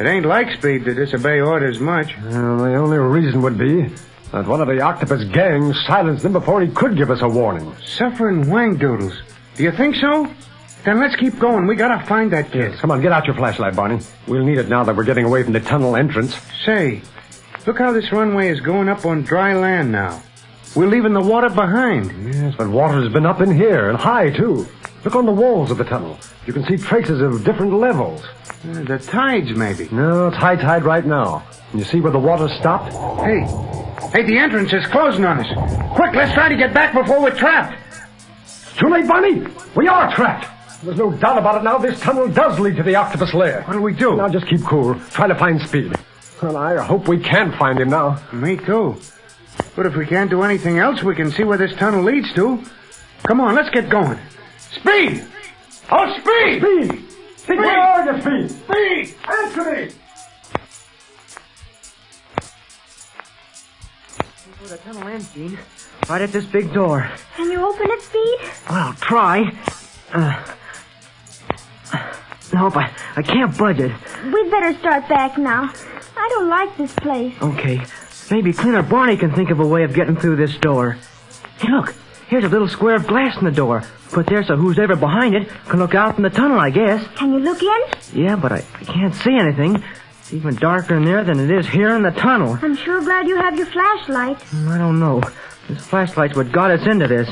It ain't like Speed to disobey orders much. Well, the only reason would be that one of the octopus gang silenced him before he could give us a warning. Suffering wang doodles. Do you think so? Then let's keep going. We gotta find that kid. Come on, get out your flashlight, Barney. We'll need it now that we're getting away from the tunnel entrance. Say, look how this runway is going up on dry land now. We're leaving the water behind. Yes, but water's been up in here, and high, too. Look on the walls of the tunnel. You can see traces of different levels. Uh, the tides, maybe. No, it's high tide right now. Can you see where the water stopped? Hey, hey, the entrance is closing on us. Quick, let's try to get back before we're trapped. Too late, Barney. We are trapped. There's no doubt about it now. This tunnel does lead to the octopus lair. What do we do? Now just keep cool. Try to find Speed. Well, I hope we can find him now. Me too. But if we can't do anything else, we can see where this tunnel leads to. Come on, let's get going. Speed! Oh, Speed! Speed! Speed, where are you, Speed? Speed! Answer me! Where the tunnel ends, Jean. Right at this big door. Can you open it, Speed? Well, I'll try. Uh, nope, I, I can't budge it. We'd better start back now. I don't like this place. Okay, maybe Clint or Barney can think of a way of getting through this door. Hey, look, here's a little square of glass in the door. Put there so who's ever behind it can look out from the tunnel, I guess. Can you look in? Yeah, but I, I can't see anything. It's even darker in there than it is here in the tunnel. I'm sure glad you have your flashlight. Hmm, I don't know. This flashlight's what got us into this.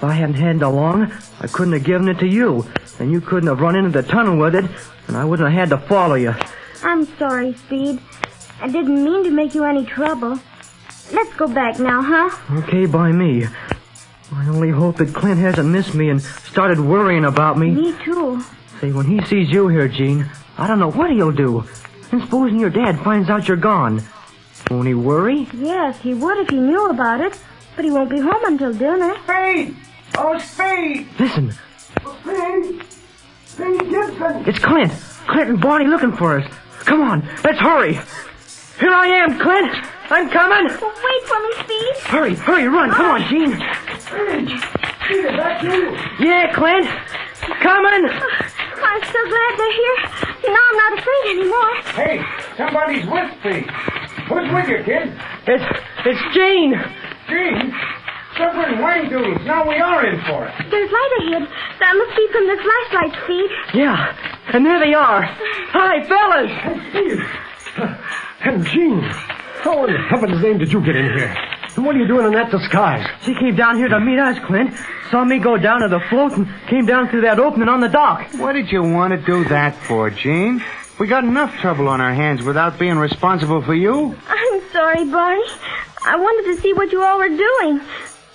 If I hadn't had it along, I couldn't have given it to you. And you couldn't have run into the tunnel with it, and I wouldn't have had to follow you. I'm sorry, Speed. I didn't mean to make you any trouble. Let's go back now, huh? Okay by me. I only hope that Clint hasn't missed me and started worrying about me. Me too. Say, when he sees you here, Jean, I don't know what he'll do. And supposing your dad finds out you're gone. Won't he worry? Yes, he would if he knew about it. But he won't be home until dinner. Speed! Oh, Speed! Listen, oh, Speed! Speed Gibson! it's Clint. Clint and Barney looking for us. Come on, let's hurry. Here I am, Clint. I'm coming. Wait for me, Speed. Hurry, hurry, run. Come on, ah. Jean. Speed! Speed, is that you? Yeah, Clint. Coming. I'm so glad they're here. Now I'm not afraid anymore. Hey, somebody's with Speed. Who's with you, kid? It's, it's Jean. Jean? Suffering wang doodles. Now we are in for it. There's light ahead. That must be from the flashlight, Speed. Yeah, and there they are. Hi, fellas. Speed! And Jean, how in heaven's name did you get in here? And what are you doing in that disguise? She came down here to meet us, Clint. Saw me go down to the float and came down through that opening on the dock. What did you want to do that for, Jean? We got enough trouble on our hands without being responsible for you. I'm sorry, Barney. I wanted to see what you all were doing.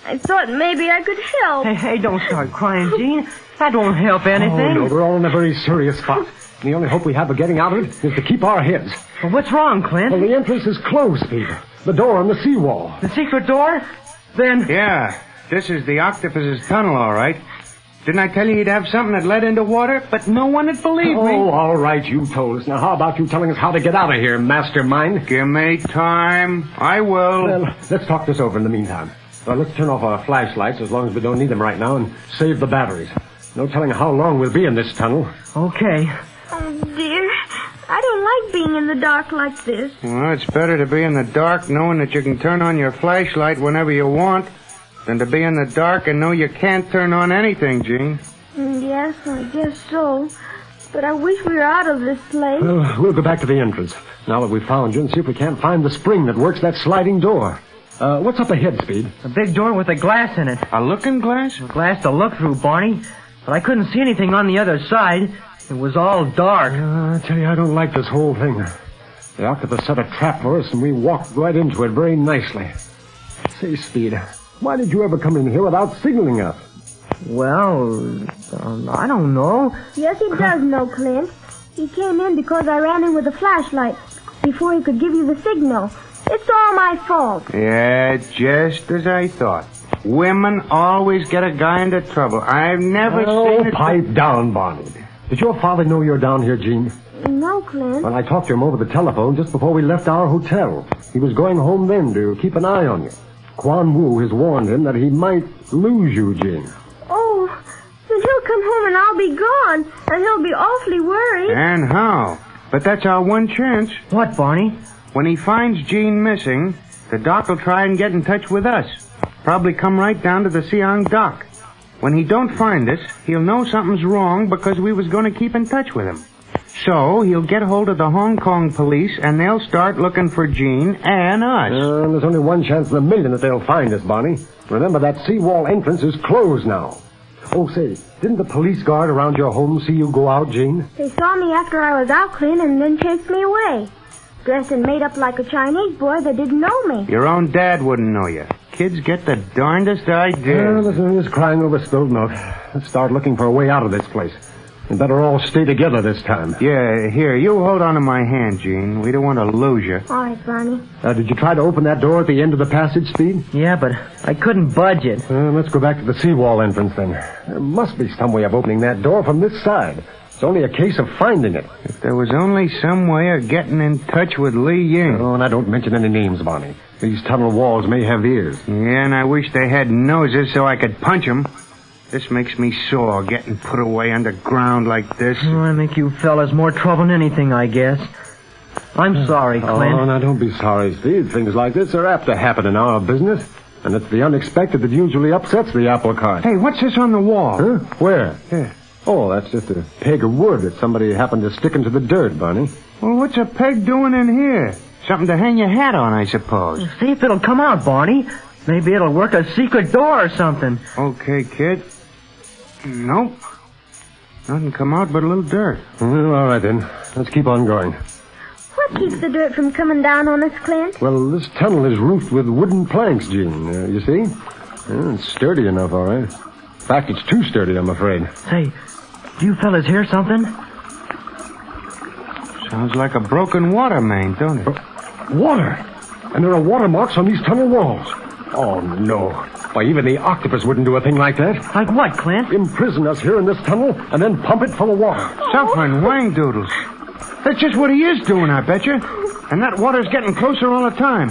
I thought maybe I could help. Hey, hey, don't start crying, Jean. That won't help Oh, anything. no, we're all in a very serious spot. The only hope we have of getting out of it is to keep our heads. Well, what's wrong, Clint? Well, the entrance is closed, Peter. The door on the seawall. The secret door? Then. Yeah, this is the octopus's tunnel, all right. Didn't I tell you he'd have something that led into water? But no one would believe me. Oh, all right, you told us. Now, how about you telling us how to get out of here, mastermind? Give me time. I will. Well, let's talk this over in the meantime. Well, let's turn off our flashlights as long as we don't need them right now and save the batteries. No telling how long we'll be in this tunnel. Okay. Oh, dear. I don't like being in the dark like this. Well, it's better to be in the dark knowing that you can turn on your flashlight whenever you want than to be in the dark and know you can't turn on anything, Jean. Mm, Yes, I guess so. But I wish we were out of this place. Well, we'll go back to the entrance now that we've found you and see if we can't find the spring that works that sliding door. Uh, what's up ahead, Speed? A big door with a glass in it. A looking glass? A glass to look through, Barney. But I couldn't see anything on the other side. It was all dark. Uh, I tell you, I don't like this whole thing. The octopus set a trap for us, and we walked right into it very nicely. Say, Speed, why did you ever come in here without signaling us? Well, um, I don't know. Yes, he does know, Clint. He came in because I ran in with a flashlight before he could give you the signal. It's all my fault. Yeah, just as I thought. Women always get a guy into trouble. I've never oh, seen it. pipe down, Barney. Did your father know you're down here, Jean? No, Clint. Well, I talked to him over the telephone just before we left our hotel. He was going home then to keep an eye on you. Quan Wu has warned him that he might lose you, Jean. Oh, then he'll come home and I'll be gone, and he'll be awfully worried. And how? But that's our one chance. What, Barney? When he finds Jean missing, the doc will try and get in touch with us. Probably come right down to the Siang dock. When he don't find us, he'll know something's wrong because we was going to keep in touch with him. So he'll get hold of the Hong Kong police and they'll start looking for Jean and us. Uh, there's only one chance in a million that they'll find us, Barney. Remember, that seawall entrance is closed now. Oh, say, didn't the police guard around your home see you go out, Jean? They saw me after I was out clean and then chased me away. Dressed and made up like a Chinese boy that didn't know me. Your own dad wouldn't know you. Kids get the darndest Yeah, ideas. listen to this crying over spilled milk. Let's start looking for a way out of this place. We better all stay together this time. Yeah, here, you hold on to my hand, Jean. We don't want to lose you. All right, Barney. Uh, did you try to open that door at the end of the passage, Speed? Yeah, but I couldn't budge it. Uh, let's go back to the seawall entrance then. There must be some way of opening that door from this side. It's only a case of finding it. If there was only some way of getting in touch with Li Ying. Oh, and I don't mention any names, Barney. These tunnel walls may have ears. Yeah, and I wish they had noses so I could punch them. This makes me sore, getting put away underground like this. Oh, I make you fellas more trouble than anything, I guess. I'm sorry, oh, Clint. Oh, now don't be sorry, Steve. Things like this are apt to happen in our business. And it's the unexpected that usually upsets the apple cart. Hey, what's this on the wall? Huh? Where? Here. Oh, that's just a peg of wood that somebody happened to stick into the dirt, Barney. Well, what's a peg doing in here? Something to hang your hat on, I suppose. See if it'll come out, Barney. Maybe it'll work a secret door or something. Okay, kid. Nope. Nothing come out but a little dirt. Well, all right then. Let's keep on going. What keeps the dirt from coming down on us, Clint? Well, this tunnel is roofed with wooden planks, Jean. Uh, you see? Yeah, it's sturdy enough, all right. In fact, it's too sturdy, I'm afraid. Say, do you fellas hear something? Sounds like a broken water main, don't it? Water! And there are water marks on these tunnel walls. Oh, no. Why, even the octopus wouldn't do a thing like that. Like what, Clint? Imprison us here in this tunnel and then pump it full of water. Suffering wang doodles. That's just what he is doing, I bet you. And that water's getting closer all the time.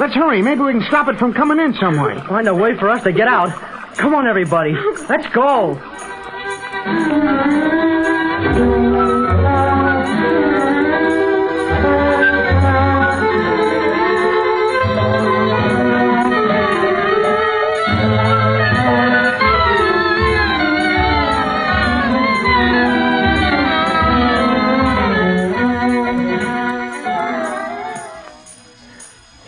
Let's hurry. Maybe we can stop it from coming in some way. Find a way for us to get out. Come on, everybody. Let's go.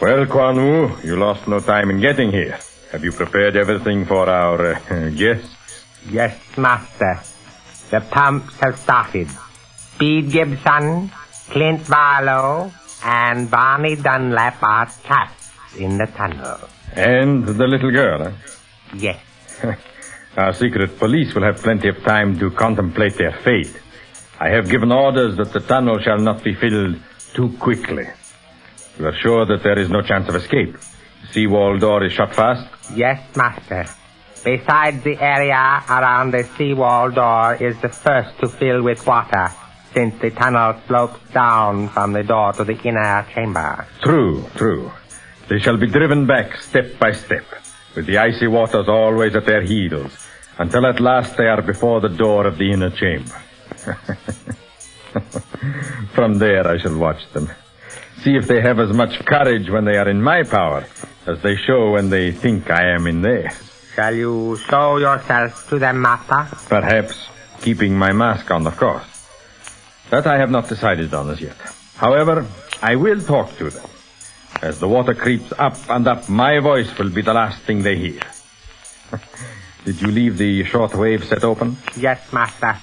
Well, Quan Wu, you lost no time in getting here. Have you prepared everything for our uh, guests? Yes, Master. The pumps have started. Speed Gibson, Clint Barlow, and Barney Dunlap are trapped in the tunnel. And the little girl, eh? Yes. Our secret police will have plenty of time to contemplate their fate. I have given orders that the tunnel shall not be filled too quickly. You are sure that there is no chance of escape? The seawall door is shut fast? Yes, Master. Besides, the area around the seawall door is the first to fill with water, since the tunnel slopes down from the door to the inner chamber. True, true. They shall be driven back step by step, with the icy waters always at their heels, until at last they are before the door of the inner chamber. From there I shall watch them. See if they have as much courage when they are in my power as they show when they think I am in theirs. Shall you show yourself to them, Master? Perhaps keeping my mask on, of course. That I have not decided on as yet. However, I will talk to them. As the water creeps up and up, my voice will be the last thing they hear. Did you leave the short wave set open? Yes, Master.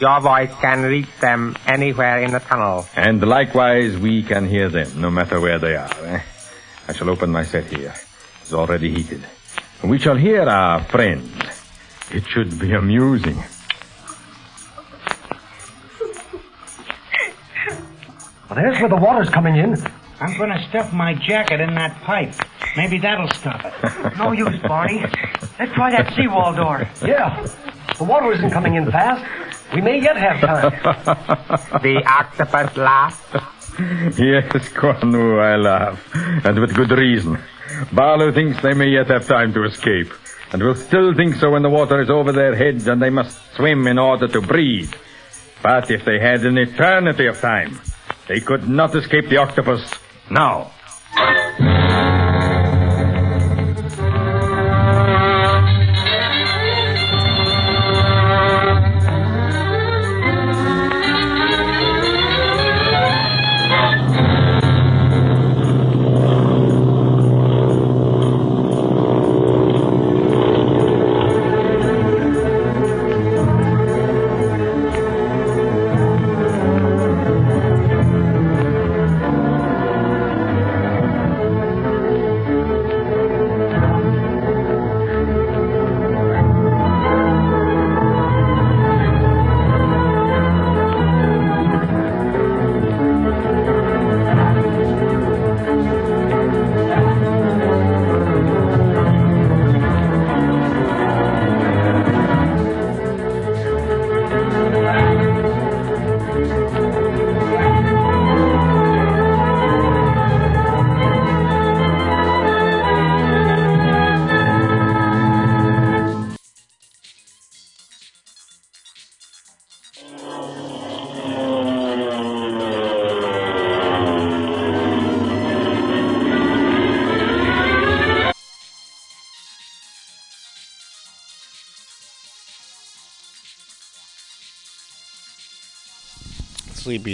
Your voice can reach them anywhere in the tunnel. And likewise, we can hear them, no matter where they are. eh? I shall open my set here. It's already heated. We shall hear our friend. It should be amusing. Well, there's where the water's coming in. I'm going to stuff my jacket in that pipe. Maybe that'll stop it. No use, Barney. Let's try that seawall door. Yeah. The water isn't coming in fast. We may yet have time. The octopus laughed. yes, Quan Wu, I laugh. And with good reason. Barlow thinks they may yet have time to escape. And will still think so when the water is over their heads and they must swim in order to breathe. But if they had an eternity of time, they could not escape the octopus now.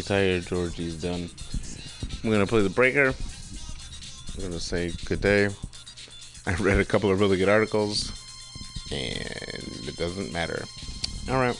Tired Georgie's done. I'm gonna play the breaker. I'm gonna say good day. I read a couple of really good articles, and it doesn't matter. All right.